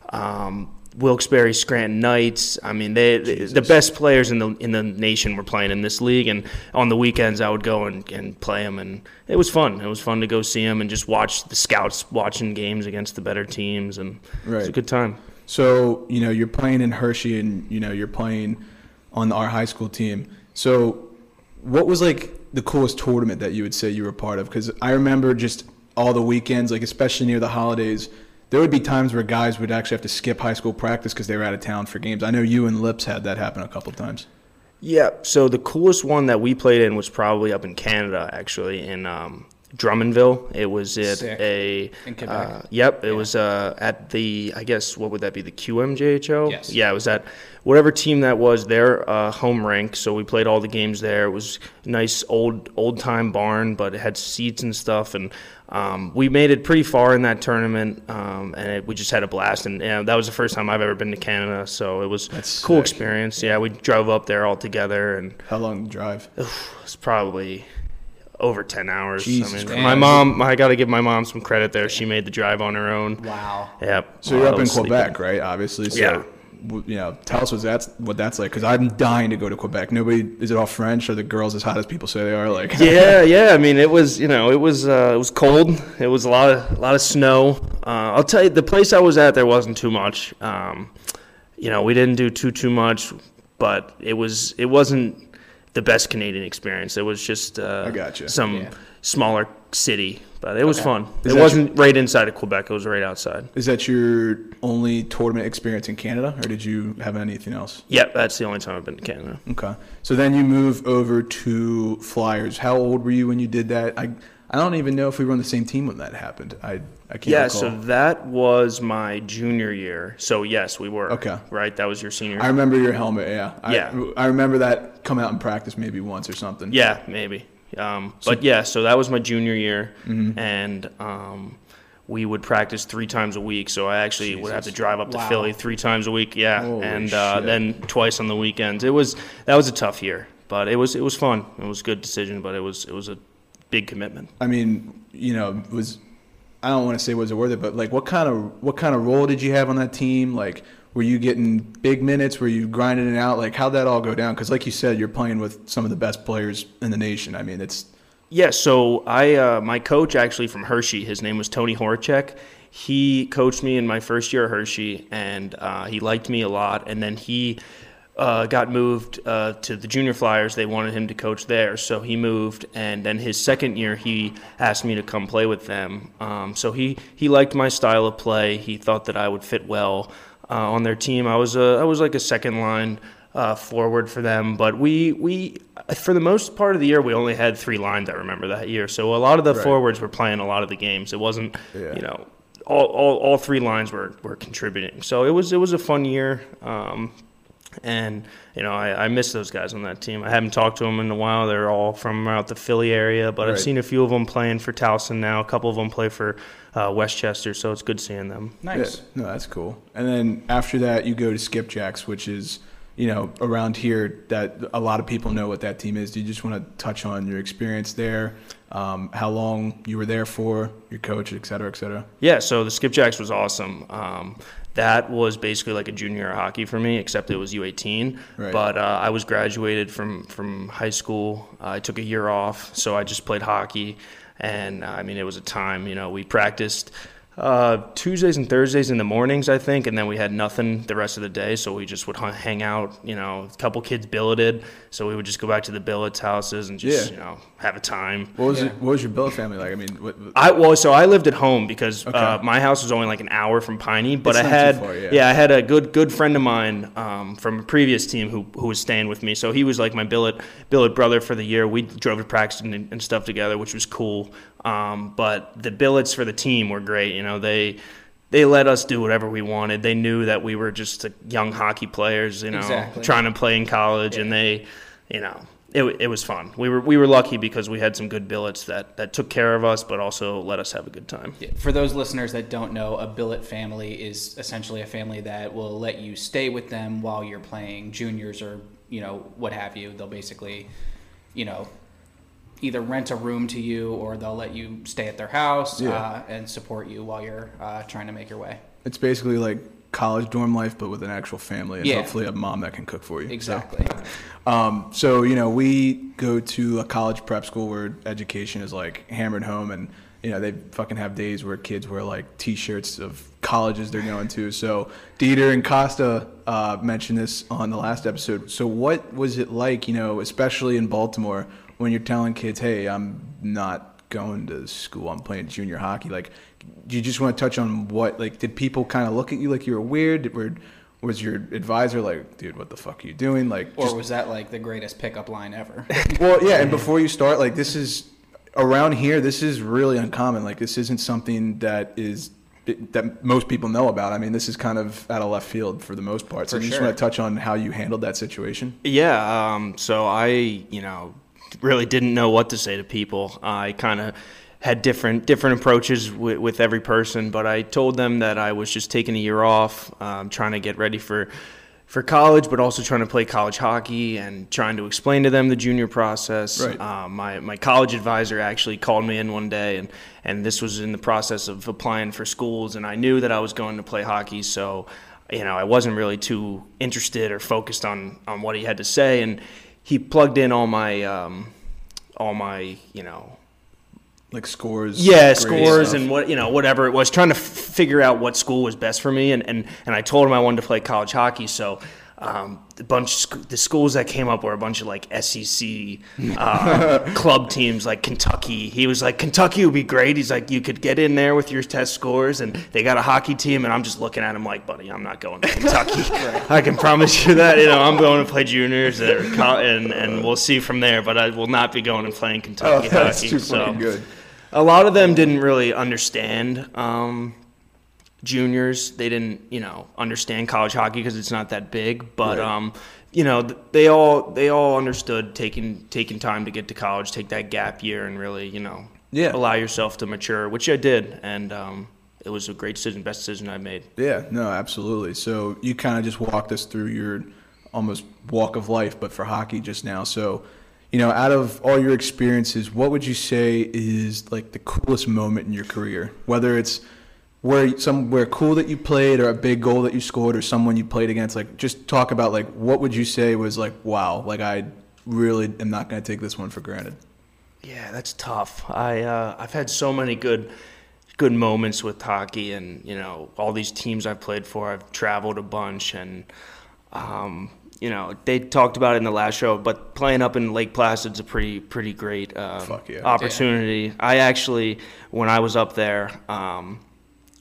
um, Wilkes-Barre Scranton Knights. I mean, they the best players in the in the nation were playing in this league, and on the weekends I would go and, and play them, and it was fun. It was fun to go see them and just watch the scouts watching games against the better teams, and it was a good time. So you know, you're playing in Hershey, and you know, you're playing on our high school team. So, what was like the coolest tournament that you would say you were part of? Because I remember just all the weekends, like especially near the holidays. There would be times where guys would actually have to skip high school practice because they were out of town for games. I know you and Lips had that happen a couple times. Yeah. So the coolest one that we played in was probably up in Canada, actually, in um, Drummondville. It was at Sick. a. In Quebec. Uh, yep. It was uh, at the. I guess what would that be? The QMJHO. Yes. Yeah. It was at whatever team that was. Their uh, home rink. So we played all the games there. It was a nice old old time barn, but it had seats and stuff and. Um, we made it pretty far in that tournament, um, and it, we just had a blast. And you know, that was the first time I've ever been to Canada, so it was That's a cool sick. experience. Yeah, we drove up there all together, and How long the drive? it's probably over 10 hours. Jesus I mean, Christ. my mom, I got to give my mom some credit there. She made the drive on her own. Wow. Yep. So you're up in was sleeping. Quebec, right? Obviously. So, Yeah. You know, tell us what that's what that's like because I'm dying to go to Quebec. Nobody is it all French? Are the girls as hot as people say they are? Like, yeah, yeah. I mean, it was you know, it was uh, it was cold. It was a lot of a lot of snow. Uh, I'll tell you, the place I was at, there wasn't too much. Um, you know, we didn't do too too much, but it was it wasn't the best Canadian experience. It was just uh, I gotcha. some Yeah. smaller city, but it was Okay. fun. Is it wasn't right inside of Quebec; it was right outside. Is that your only tournament experience in Canada, or did you have anything else? Yep, that's the only time I've been to Canada. Okay. So then you move over to Flyers. How old were you when you did that? I I don't even know if we were on the same team when that happened. I I can't Yeah, recall. so that was my junior year. So yes, we were. Okay. Right, that was your senior. Year. I remember your helmet. Yeah. I, Yeah. I remember that come out in practice maybe once or something. Yeah, maybe. Um, but yeah, so that was my junior year, Mm-hmm. and um, we would practice three times a week. So I actually would have to drive up to Wow. Philly three times a week. Yeah, Holy and uh, then twice on the weekends. It was that was a tough year, but it was it was fun. It was a good decision, but it was it was a big commitment. I mean, you know, was I don't want to say was it worth it, but like, what kind of what kind of role did you have on that team? Like, were you getting big minutes? Were you grinding it out? Like, how'd that all go down? Because, like you said, you're playing with some of the best players in the nation. I mean, it's Yeah, so I uh, my coach actually from Hershey, his name was Tony Horacek. He coached me in my first year at Hershey, and uh, he liked me a lot. And then he uh, got moved uh, to the Junior Flyers. They wanted him to coach there, so he moved. And then his second year, he asked me to come play with them. Um, so he he liked my style of play. He thought that I would fit well uh, on their team. I was a, I was like a second line uh, forward for them. But we we for the most part of the year we only had three lines. I remember that year. So a lot of the Right. forwards were playing a lot of the games. It wasn't Yeah. you know all, all, all three lines were, were contributing. So it was it was a fun year. Um, and you know I, I miss those guys on that team. I haven't talked to them in a while. They're all from out the Philly area, but I've seen a few of them playing for Towson now. A couple of them play for uh, West Chester, so it's good seeing them. Nice. Yeah, no, that's cool. And then after that, you go to Skipjacks, which is, you know, around here that a lot of people know what that team is. Do you just want to touch on your experience there, um, how long you were there for, your coach, et cetera, et cetera? Yeah, so the Skipjacks was awesome. Um, that was basically like a junior hockey for me, except it was U18. Right. But uh, I was graduated from from high school. I took a year off, so I just played hockey. And uh, I mean, it was a time. You know, we practiced uh, Tuesdays and Thursdays in the mornings, I think, and then we had nothing the rest of the day. So we just would hu- hang out. You know, a couple kids billeted, so we would just go back to the billets houses and just Yeah. you know have a time. What was Yeah. it, what was your billet family like? I mean, what, what- I well, so I lived at home because uh, Okay. my house was only like an hour from Piney, but It's I not too had far, yeah. I had a good good friend of mine um, from a previous team who who was staying with me. So he was like my billet billet brother for the year. We drove to practice and, and stuff together, which was cool. Um, but the billets for the team were great. You know they. They let us do whatever we wanted. They knew that we were just young hockey players, you know, Exactly. trying to play in college, and they, you know, it, it was fun. We were we were lucky because we had some good billets that, that took care of us, but also let us have a good time. For those listeners that don't know, a billet family is essentially a family that will let you stay with them while you're playing juniors or you know what have you. They'll basically, you know, either rent a room to you or they'll let you stay at their house Yeah. uh, and support you while you're uh, trying to make your way. it's basically like college dorm life, but with an actual family and Yeah. hopefully a mom that can cook for you. So- Exactly. Um, so you know, we go to a college prep school where education is like hammered home, and you know they fucking have days where kids wear like T-shirts of colleges they're going to. So Dieter and Costa uh, mentioned this on the last episode. So what was it like, you know, especially in Baltimore, when you're telling kids, "Hey, I'm not going to school. I'm playing junior hockey." Like, do you just want to touch on what? Like, did people kind of look at you like you were weird? Did, were, was your advisor like, "Dude, what the fuck are you doing?" Like, Or just- was that like the greatest pickup line ever? well, yeah, and before you start, like this is around here. This is really uncommon. Like this isn't something that is that most people know about. I mean, this is kind of out of left field for the most part. So For you just sure. want to touch on how you handled that situation. Yeah, um, so I, you know, really didn't know what to say to people. I kind of had different different approaches with, with every person, but I told them that I was just taking a year off, um, trying to get ready for for college, but also trying to play college hockey and trying to explain to them the junior process. Right. Uh, my my college advisor actually called me in one day, and and this was in the process of applying for schools, and I knew that I was going to play hockey, so you know I wasn't really too interested or focused on on what he had to say, and he plugged in all my um, all my you know Like scores. yeah scores stuff. and what you know whatever it was trying to f- figure out what school was best for me and, and and i told him i wanted to play college hockey so um, the bunch the schools that came up were a bunch of like SEC uh, club teams like Kentucky. He was like Kentucky would be great. He's like you could get in there with your test scores, and they got a hockey team. And I'm just looking at him like, buddy, I'm not going to Kentucky. I can promise you that. You know, I'm going to play juniors and and we'll see from there. But I will not be going and playing Oh, Kentucky that's hockey. too so good. a lot of them didn't really understand um, juniors. They didn't, you know, understand college hockey because it's not that big. But Right. um, you know, they all they all understood taking taking time to get to college, take that gap year, and really, you know, Yeah. allow yourself to mature, which I did, and um, it was a great decision, best decision I made. Yeah, no, absolutely. So you kind of just walked us through your almost walk of life, but for hockey just now. So, you know, out of all your experiences, what would you say is like the coolest moment in your career? Whether it's where somewhere cool that you played, or a big goal that you scored, or someone you played against. Like, just talk about like what would you say was like, wow, like I really am not going to take this one for granted. Yeah, that's tough. I uh, I've had so many good good moments with hockey, and you know all these teams I've played for. I've traveled a bunch, and um, you know they talked about it in the last show. But playing up in Lake Placid's a pretty pretty great uh, Fuck yeah. opportunity. I actually, when I was up there. Um,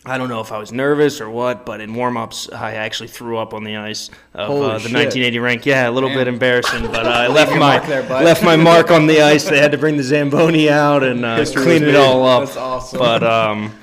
I don't know if I was nervous or what, but in warm-ups, I actually threw up on the ice of uh, the shit. 1980 rank. Yeah, a little Man. bit embarrassing, but uh, I left my mark there, left my mark on the ice. They had to bring the zamboni out and uh, clean it all up. That's awesome. But um,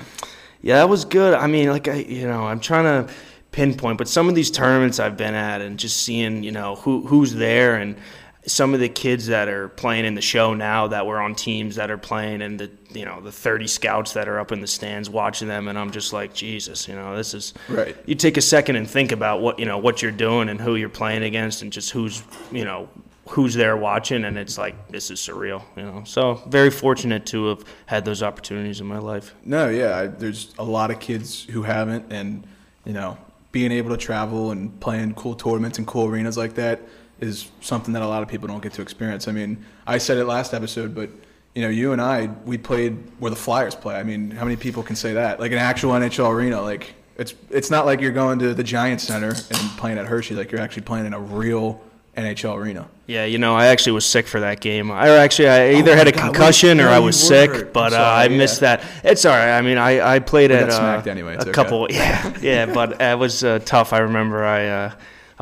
yeah, that was good. I mean, like I, you know, I'm trying to pinpoint, but some of these tournaments I've been at and just seeing, you know, who who's there and some of the kids that are playing in the show now that were on teams that are playing and the you know the 30 scouts that are up in the stands watching them and I'm just like Jesus you know this is Right. you take a second and think about what you know what you're doing and who you're playing against and just who's you know who's there watching and it's like this is surreal you know so very fortunate to have had those opportunities in my life No, yeah, I, there's a lot of kids who haven't, and you know, being able to travel and playing cool tournaments and cool arenas like that is something that a lot of people don't get to experience. I mean, I said it last episode, but you know, you and I, we played where the Flyers play. I mean, how many people can say that? Like an actual NHL arena, like it's it's not like you're going to the Giants Center and playing at Hershey. Like you're actually playing in a real NHL arena. yeah you know I actually was sick for that game I actually I either Oh had a God, wait, concussion or I was sick but I'm uh, I sorry, missed that it's all right I mean I, I played We at uh, anyway, a okay. couple yeah yeah but it was uh, tough I remember I uh,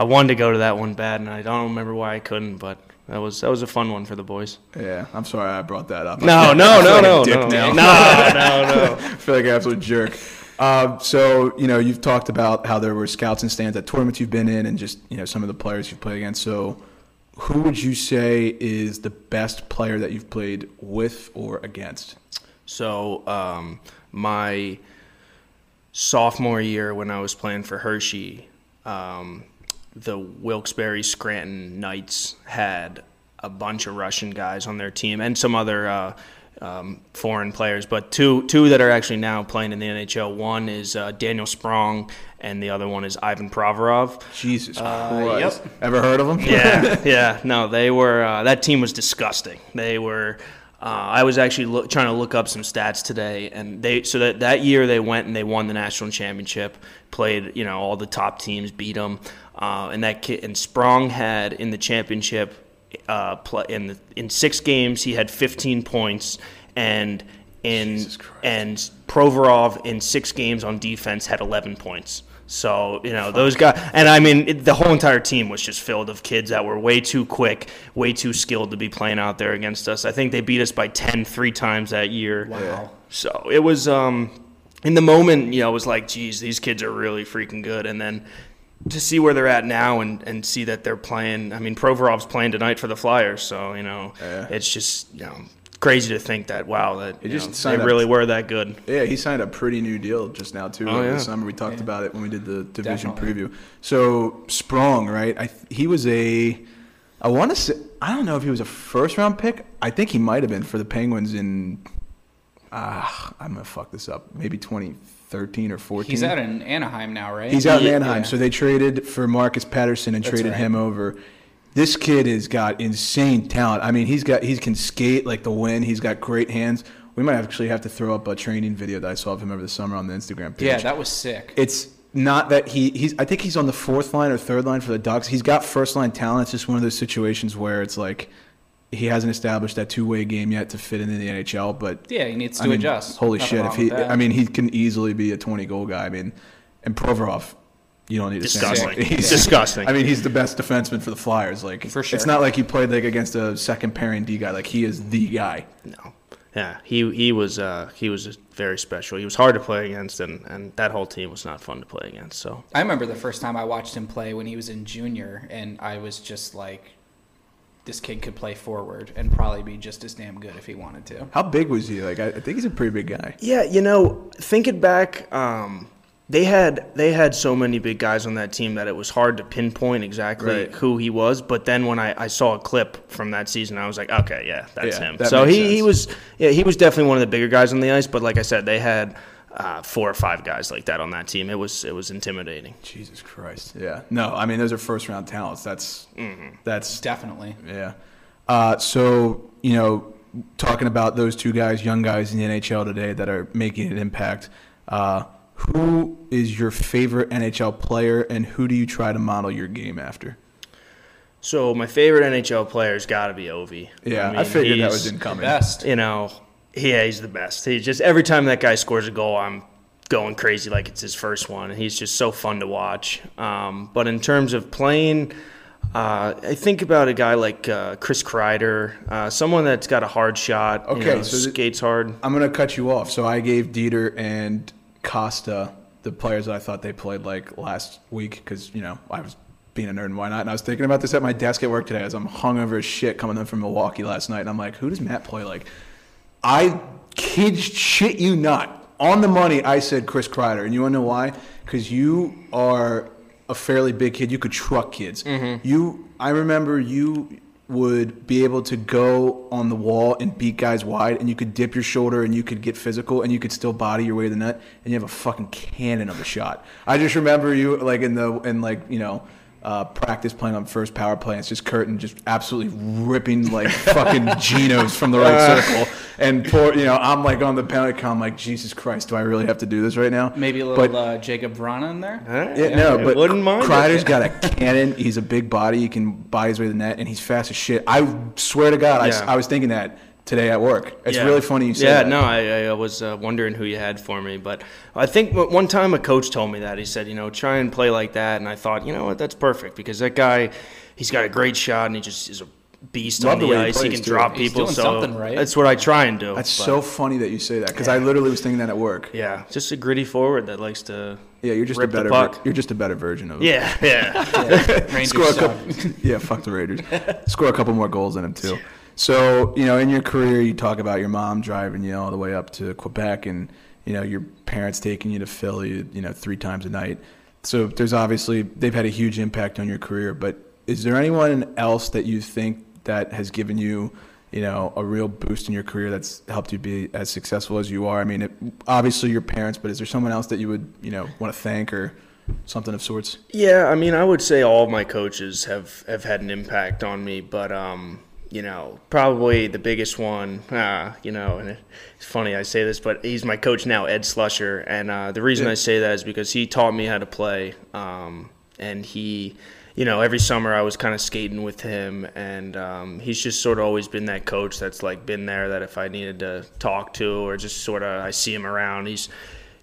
I wanted to go to that one bad and I don't remember why I couldn't but that was that was a fun one for the boys Yeah, I'm sorry I brought that up. No, no, no, no, no, no, no, no. I feel like an absolute jerk. Um, so you know, you've talked about how there were scouts and stands at tournaments you've been in, and just you know some of the players you've played against. So, who would you say is the best player that you've played with or against? So, um, my sophomore year when I was playing for Hershey, um, the Wilkes-Barre Scranton Knights had a bunch of Russian guys on their team and some other uh, um, foreign players, but two two that are actually now playing in the NHL. One is uh, Daniel Sprong, and the other one is Ivan Provorov. Jesus Uh, Christ! yep. Ever heard of them? yeah, yeah. No, they were. Uh, that team was disgusting. They were. Uh, I was actually look, trying to look up some stats today, and they so that that year they went and they won the national championship. Played, you know, all the top teams, beat them, uh, and that kid and Sprong had in the championship. Uh, play, in the, in six games, he had 15 points, and in and Provorov in six games on defense had 11 points. So you know those guys, and I mean it, the whole entire team was just filled of kids that were way too quick, way too skilled to be playing out there against us. I think they beat us by 10 three times that year. Wow. So it was um, in the moment, you know, it was like, geez, these kids are really freaking good, and then to see where they're at now and, and see that they're playing. I mean, Provorov's playing tonight for the Flyers, so you know, Yeah. it's just you know crazy to think that wow that He just know, signed they up- really were that good. Yeah, he signed a pretty new deal just now too. Oh, over yeah. the summer we talked Yeah. about it when we did the division Definitely. preview. So Sprong, right? I he was a, I want to say I don't know if he was a first round pick. I think he might have been for the Penguins in, ah, I'm gonna fuck this up. Maybe 2013 or 14. He's out in Anaheim now, right? He's out in Yeah. Anaheim. So they traded for Marcus Pettersson and That's traded right. him over. This kid has got insane talent. I mean, he's got he can skate like the wind. He's got great hands. We might actually have to throw up a training video that I saw of him over the summer on the Instagram page. yeah, that was sick. it's not that he he's. I think he's on the fourth line or third line for the Ducks. He's got first line talent. It's just one of those situations where it's like he hasn't established that two way game yet to fit into the NHL. But Yeah, he needs to I mean, adjust. Holy Nothing shit! If he. I mean, he can easily be a twenty goal guy. I mean, and Provorov, you don't need to say Disgusting. anything. He's- Disgusting. I mean, he's the best defenseman for the Flyers. Like, For sure. it's not like he played like against a second pairing D guy. Like, he is the guy. No. Yeah, he he was uh, he was very special. He was hard to play against, and, and that whole team was not fun to play against. So I remember the first time I watched him play when he was in junior, and I was just like, this kid could play forward and probably be just as damn good if he wanted to. How big was he? Like, I, I think he's a pretty big guy. yeah, you know, thinking back, um, they had they had so many big guys on that team that it was hard to pinpoint exactly Right. who he was. But then when I, I saw a clip from that season, I was like, okay, yeah, that's Yeah, him. that So makes he, he was yeah he was definitely one of the bigger guys on the ice. But like I said, they had uh, four or five guys like that on that team. It was it was intimidating. Jesus Christ. Yeah. No, I mean, those are first round talents. That's that's Definitely. Yeah. Uh, so, you know, talking about those two guys, young guys in the NHL today that are making an impact, uh, who is your favorite NHL player and who do you try to model your game after? So my favorite NHL player's got to be Ovi. Yeah, I, mean, figured that was The incoming. best. you know, yeah, he's the best. He just every time that guy scores a goal, I'm going crazy like it's his first one. He's just so fun to watch. Um, but in terms of playing, uh, I think about a guy like uh, Chris Kreider, uh, someone that's got a hard shot. you Okay, know, so skates hard. I'm going to cut you off. So I gave Dieter and Costa the players that I thought they played like last week because, you know, I was being a nerd and why not. And I was thinking about this at my desk at work today as I'm hungover as shit coming in from Milwaukee last night. And I'm like, who does Matt play like? I kid shit you not. On the money, I said Chris Kreider. And you want to know why? Because you are a fairly big kid. You could truck kids. Mm-hmm. You, I remember you would be able to go on the wall and beat guys wide, and you could dip your shoulder and you could get physical, and you could still body your way to the net, and you have a fucking cannon of a shot. I just remember you like in the in like you know uh, practice playing on first power play. And it's just Curtin just absolutely ripping like fucking Genos from the right circle. And poor, you know, I'm like on the penalty count. I'm like, Jesus Christ, do I really have to do this right now? Maybe a little But- uh, Jakub Vrana in there. yeah, no, I but wouldn't mind it. Kreider's got a cannon. He's a big body. He can body his way to the net, and he's fast as shit. I swear to God, I s- Yeah. I, was thinking that today at work. It's Yeah. really funny you say Yeah, that. no, I, I was uh, wondering who you had for me, but I think one time a coach told me that he said, you know, try and play like that, and I thought, you know what, that's perfect because that guy, he's got a great shot and he just is a beast Love on the the, way he ice. He can too. drop He's people, doing so something right. that's what I try and do. That's but, so funny that you say that because I literally was thinking that at work. yeah, just a gritty forward that likes to. Yeah, you're just Rip a better. puck. You're just a better version of. Yeah, yeah. Rangers Score a couple. yeah, fuck the Raiders. Score a couple more goals in him too. So you know, in your career, you talk about your mom driving you all the way up to Quebec, and you know your parents taking you to Philly, you know, three times a night. So there's obviously they've had a huge impact on your career. But is there anyone else that you think that has given you, you know, a real boost in your career that's helped you be as successful as you are? I mean, it, obviously your parents, but is there someone else that you would, you know, want to thank or something of sorts? Yeah, I mean, I would say all my coaches have, have had an impact on me, but um, you know, probably the biggest one, uh, you know, and it's funny I say this, but he's my coach now, Ed Slusher, and uh, the reason Yeah. I say that is because he taught me how to play, um, and he. You know, every summer I was kind of skating with him, and um, he's just sort of always been that coach that's like been there. That if I needed to talk to, or just sort of I see him around, he's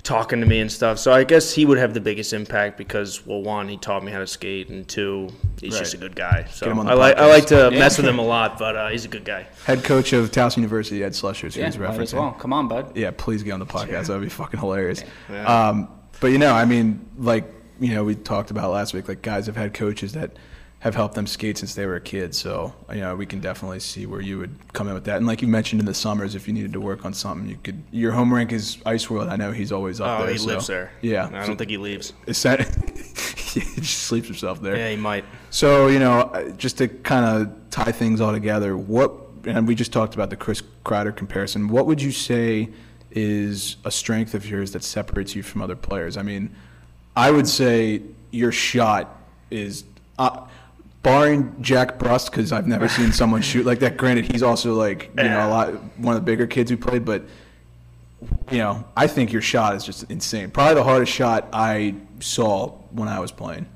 talking to me and stuff. So I guess he would have the biggest impact because, well, one, he taught me how to skate, and two, he's just a good guy. So Get him on I like I like to mess with him a lot, but uh, he's a good guy. Head coach of Towson University, Ed Slusher, is Yeah, he's might as well. Come on, bud. Yeah, please get on the podcast. That would be fucking hilarious. Yeah. Um, but you know, I mean, like you know, we talked about last week. Like guys have had coaches that have helped them skate since they were a kid. So you know, we can definitely see where you would come in with that. And like you mentioned in the summers, if you needed to work on something, you could. Your home rink is Ice World. I know he's always up Oh, there. he so- lives there. Yeah, I don't think he leaves. Is that he just sleeps himself there. Yeah, he might. So you know, just to kind of tie things all together, what and we just talked about the Chris Kreider comparison. What would you say is a strength of yours that separates you from other players? I mean, I would say your shot is, uh, barring Jack Brust, because I've never seen someone shoot like that. Granted, he's also like you know a lot one of the bigger kids who played, but you know, I think your shot is just insane. Probably the hardest shot I saw when I was playing.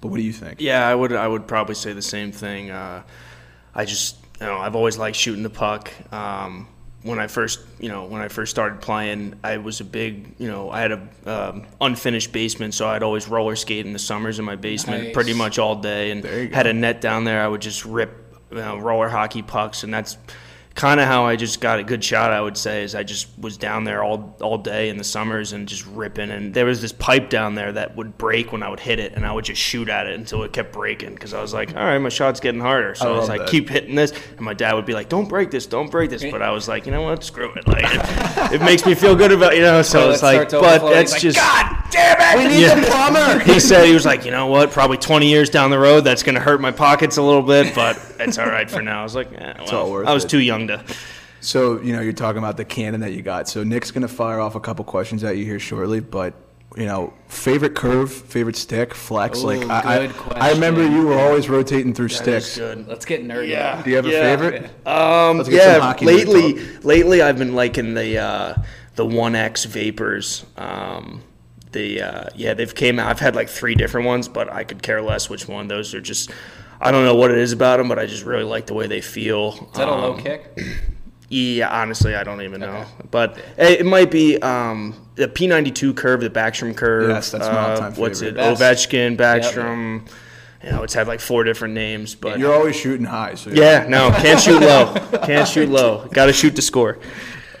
But what do you think? Yeah, I would I would probably say the same thing. Uh, I just you know I've always liked shooting the puck. Um, when I first you know when I first started playing, I was a big you know I had a um, unfinished basement, so I'd always roller skate in the summers in my basement Nice. pretty much all day, and There you go. had a net down there. I would just rip you know, roller hockey pucks, and that's kind of how I just got a good shot. I would say is I just was down there all all day in the summers and just ripping. And there was this pipe down there that would break when I would hit it, and I would just shoot at it until it kept breaking because I was like, all right, my shot's getting harder. So I I, was like, that. keep hitting this, and my dad would be like, don't break this, don't break this. But I was like, you know what, screw it. Like it, it makes me feel good about you know. So it's like, but overflowing. that's like, just God damn it! We need Yeah. a plumber. he said he was like, you know what? Probably 20 years down the road, that's going to hurt my pockets a little bit, but it's all right for now. I was like, eh, well, all worth I was it. too young to. So, you know, you're talking about the cannon that you got. So, Nick's going to fire off a couple questions at you here shortly, but, you know, favorite curve, favorite stick, flex. Ooh, like, I, good I, I remember you were always rotating through That is sticks. good. Let's get nerdy. Yeah. Do you have a favorite? Um, Let's get some yeah, hockey lately, lately I've been liking the uh, the One X Vapors. Um, the uh, yeah, they've came out. I've had like three different ones, but I could care less which one. Those are just. I don't know what it is about them, but I just really like the way they feel. Is that a low Um, kick? Yeah, honestly, I don't even know. Okay. But it, it might be um, the P92 curve, the Backstrom curve. Yes, that's my uh, all-time What's favorite. it? Best. Ovechkin, Backstrom. You know, it's had like four different names, but You're always shooting high. So yeah, no, can't shoot low. Can't shoot low. Got to shoot to score.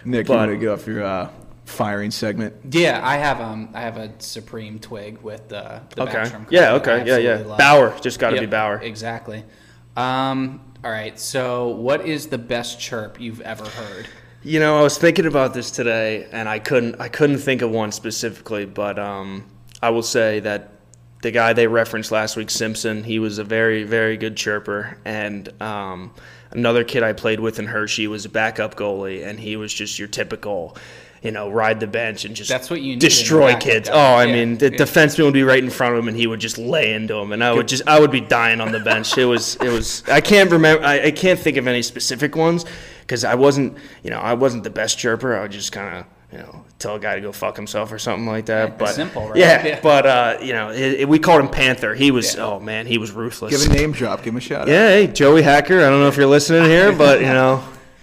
Nick, you want to get off your uh, firing segment? Yeah, I have um I have a Supreme twig with the, the Okay. Backstrom Yeah. curve that I Okay. Yeah. Yeah. love. Bauer. Just got to Yep, be Bauer. Exactly. Um. All right. So, what is the best chirp you've ever heard? You know, I was thinking about this today, and I couldn't. I couldn't think of one specifically, but um, I will say that the guy they referenced last week, Simpson, he was a very, very good chirper, and um, another kid I played with in Hershey was a backup goalie, and he was just your typical. You know, ride the bench and just That's what you need destroy kids. guy. Oh, I Yeah, mean, the yeah. defenseman would be right in front of him, and he would just lay into him, and I would just, I would be dying on the bench. It was, it was. I can't remember. I, I can't think of any specific ones because I wasn't, you know, I wasn't the best chirper. I would just kind of, you know, tell a guy to go fuck himself or something like that. Yeah, but simple, right? Yeah, Yeah. but uh, you know, it, it- we called him Panther. He was, Yeah. oh man, he was ruthless. Give a name drop. Give him a shout out. yeah, hey, Joey Hacker. I don't know if you're listening here, but you know,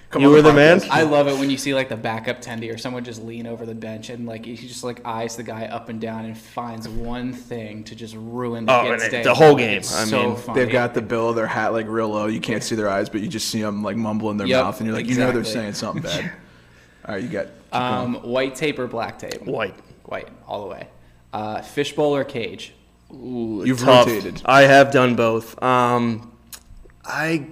Come you on were the the man. I love it when you see like the backup tendy or someone just lean over the bench and like he just like eyes the guy up and down and finds one thing to just ruin the Oh, it- day. the whole game. It's I so mean, funny. They've got the bill of their hat like real low. You can't see their eyes, but you just see them like mumble in their Yep, mouth, and you're like, you know, they're saying something bad. All right, you got. um, white tape or black tape? White. White, all the way. Uh, fishbowl or cage? You've tough. rotated. I have done both. Um, I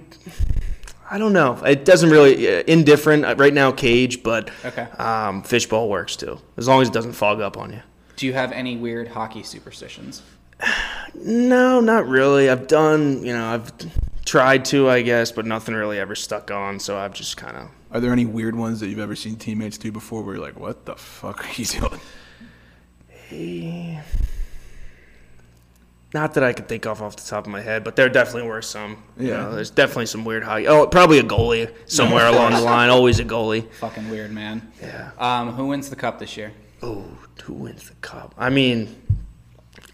I don't know. It doesn't really uh, indifferent Uh, right now. Cage, but Okay. um, fishbowl works too, as long as it doesn't fog up on you. Do you have any weird hockey superstitions? No, not really. I've done, you know, I've tried to, I guess, but nothing really ever stuck on. So I've just kind of. Are there any weird ones that you've ever seen teammates do before where you're like, what the fuck are you doing? Not that I could think of off the top of my head, but there definitely were some. Yeah. know, there's definitely some weird hockey. Oh, probably a goalie somewhere along the line. Always a goalie. Fucking weird, man. Yeah. Um, who wins the cup this year? Oh, who wins the cup? I mean,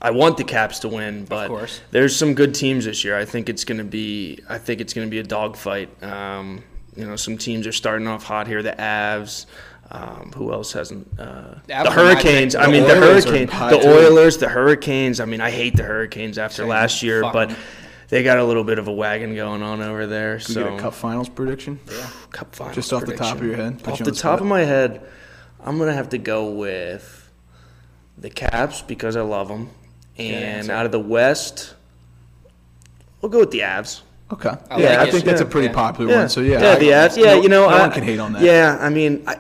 I want the Caps to win, but course. there's some good teams this year. I think it's going to be. I think it's going to be a dogfight. Um, you know, some teams are starting off hot here. The Avs. Um, who else hasn't? Uh, the Hurricanes. pick. I mean, the Oilers are Hurricanes. The too. Oilers. The Hurricanes. I mean, I hate the Hurricanes after Same. last year, Fuck but 'em. they got a little bit of a wagon going on over there. Can so you get a cup finals prediction? Cup finals Just off the top of your head? Off you the the top of my head, I'm gonna have to go with the Caps because I love them, and answer. out of the West, we'll go with the Avs. Okay. I yeah, like I it. think that's a Yeah. pretty Yeah. popular one. So yeah, yeah, I- the Avs. Yeah, no- you know, no I, one can hate on that. Yeah, I mean, I,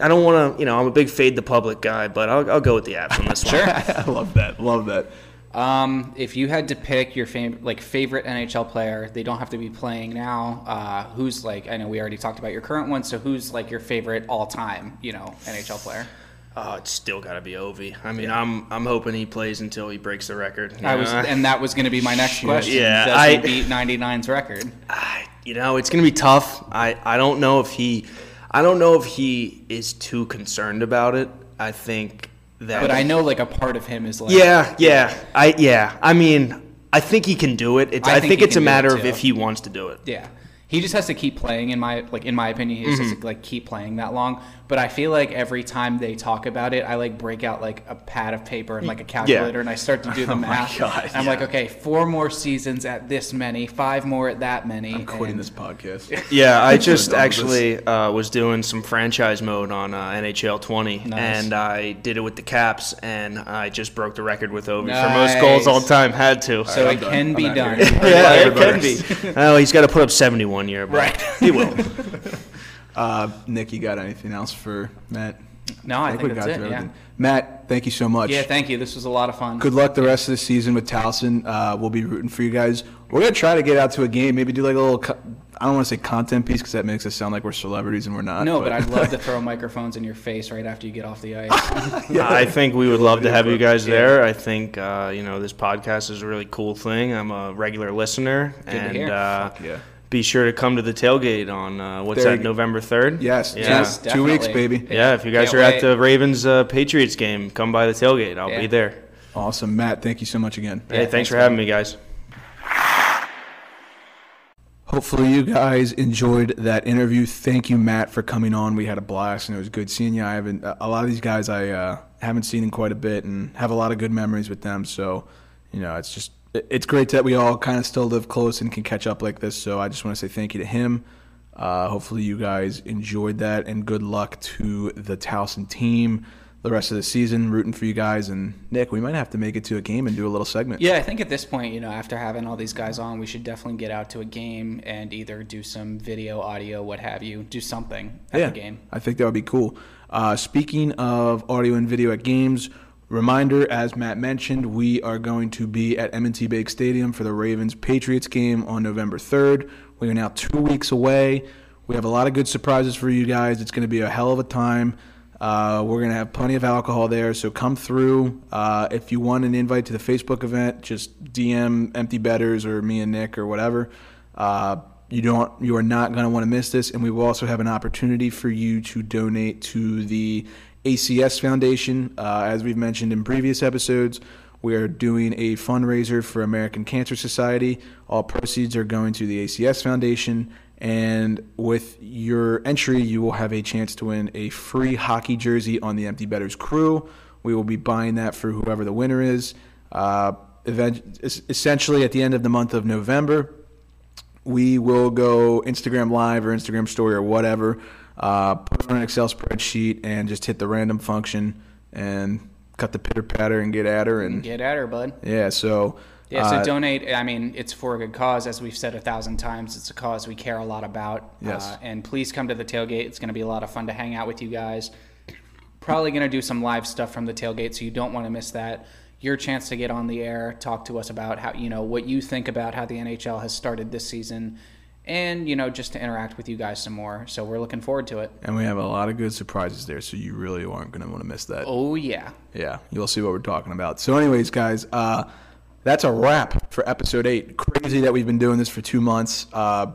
I don't want to. You know, I'm a big fade the public guy, but I'll, I'll go with the Avs on this one. Sure. I love that. Love that. Um, if you had to pick your favorite, like favorite NHL player, they don't have to be playing now. Uh, who's like? I know we already talked about your current one. So who's like your favorite all-time, you know, NHL player? Oh, it's still got to be Ovi. I mean, I'm I'm hoping he plays until he breaks the record. I was, and that was going to be my next question. Yeah, Does I- beat 99's record? I- you know, it's going to be tough. I, I don't know if he. I don't know if he is too concerned about it. I think that. But I know like a part of him is like Yeah, yeah, I yeah. I mean, I think he can do it. It's, I I, think think, it's a do it, matter of if he wants to do it. Yeah. He just has to keep playing in my like in my opinion, he just has Mm-hmm. to like keep playing that long. But I feel like every time they talk about it, I like break out like a pad of paper and like a calculator and I start to do the math. God, And I'm like, okay, four more seasons at this many, five more at that many. I'm quitting and- this podcast. Yeah, I just actually uh, was doing some franchise mode on uh, NHL 20, Nice. and I did it with the Caps, and I just broke the record with Ovi for most goals all time. Had to. So I'm it done. can I'm be done. yeah, it can be. Oh, he's got to put up 71 year, but Right. he will. Uh, Nick, you got anything else for Matt? No, I think, we that's got it. through Yeah. everything. Matt, thank you so much. Yeah, thank you. This was a lot of fun. Good luck the rest of the season with Towson. Uh, we'll be rooting for you guys. We're gonna try to get out to a game. Maybe do like a little. Co- I don't want to say content piece because that makes us sound like we're celebrities and we're not. No, but I'd love to throw microphones in your face right after you get off the ice. yeah. I think we would love to have you guys there. I think uh, you know this podcast is a really cool thing. I'm a regular listener, to and hear. uh, Fuck yeah. Be sure to come to the tailgate on uh, what's There that. November 3rd. Yes, Yeah. Yes, two, two weeks, baby. Yeah, if you guys Can't are wait. at the Ravens uh, Patriots game, come by the tailgate. I'll Yeah. be there. Awesome, Matt. Thank you so much again. Hey, thanks, thanks, for having me, guys. Hopefully, you guys enjoyed that interview. Thank you, Matt, for coming on. We had a blast, and it was good seeing you. I haven't a lot of these guys I uh, haven't seen in quite a bit, and have a lot of good memories with them. So, you know, it's just it- it's great that we all kind of still live close and can catch up like this. So, I just want to say thank you to him. Uh, hopefully, you guys enjoyed that, and good luck to the Towson team the rest of the season. Rooting for you guys, and Nick, we might have to make it to a game and do a little segment. Yeah, I think at this point, you know, after having all these guys on, we should definitely get out to a game and either do some video, audio, what have you, do something at the game. I think that would be cool. Uh, speaking of audio and video at games, reminder as Matt mentioned, we are going to be at M&T Bank Stadium for the Ravens Patriots game on November 3rd. We are now two weeks away. We have a lot of good surprises for you guys. It's going to be a hell of a time. Uh, we're going to have plenty of alcohol there, so come through. Uh, if you want an invite to the Facebook event, just DM Empty Betters or me and Nick or whatever. Uh, you don't you are not going to want to miss this and we will also have an opportunity for you to donate to the ACS Foundation. Uh, as we've mentioned in previous episodes we are doing a fundraiser for American Cancer Society. All proceeds are going to the ACS Foundation. And with your entry you will have a chance to win a free hockey jersey on the Empty Betters crew. We will be buying that for whoever the winner is. Uh, event- essentially at the end of the month of November we will go Instagram Live or Instagram Story or whatever, uh, put it on an Excel spreadsheet and just hit the random function and cut the pitter patter and get at her and Get at her, bud. yeah. So Yeah, so uh, donate. I mean, it's for a good cause, as we've said a thousand times. It's a cause we care a lot about. Yes. Uh, and please come to the tailgate. It's going to be a lot of fun to hang out with you guys. Probably going to do some live stuff from the tailgate, so you don't want to miss that. Your chance to get on the air, talk to us about how you know what you think about how the NHL has started this season, and you know just to interact with you guys some more. So we're looking forward to it. and we have a lot of good surprises there, so you really aren't going to want to miss that. Oh yeah. Yeah, you'll see what we're talking about. So, anyways, guys, uh, that's a wrap for episode eight. Crazy that we've been doing this for two months. Uh,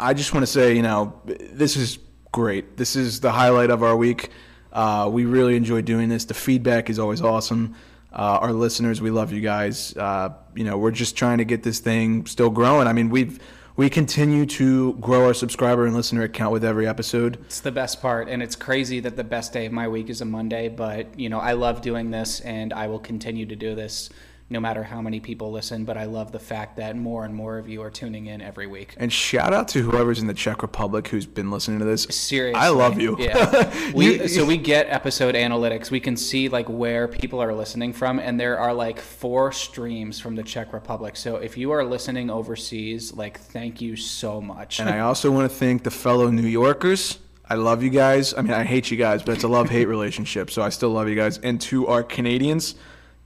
I just want to say, you know, this is great. This is the highlight of our week. Uh, we really enjoy doing this. The feedback is always awesome. Uh, our listeners, we love you guys. Uh, you know, we're just trying to get this thing still growing. I mean, we've we continue to grow our subscriber and listener account with every episode. It's the best part, and it's crazy that the best day of my week is a Monday. But you know, I love doing this, and I will continue to do this no matter how many people listen. But I love the fact that more and more of you are tuning in every week. And shout out to whoever's in the Czech Republic who's been listening to this. Seriously, I love you. Yeah, we so we get episode analytics. We can see like where people are listening from, and there are like four streams from the Czech Republic. So if you are listening overseas, like thank you so much. And I also want to thank the fellow New Yorkers. I love you guys. I mean, I hate you guys, but it's a love hate relationship. So I still love you guys. And to our Canadians,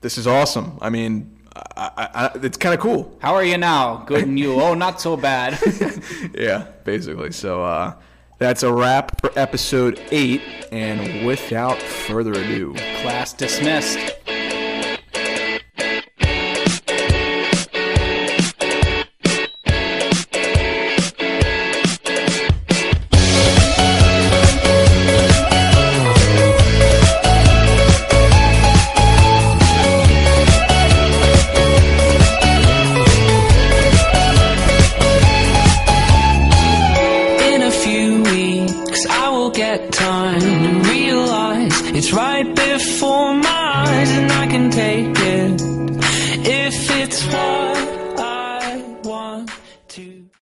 this is awesome. I mean, I, I, I, it's kind of cool. How are you now? Good and you? Oh, not so bad. Yeah, basically. So uh, that's a wrap for episode eight. And without further ado, Class dismissed.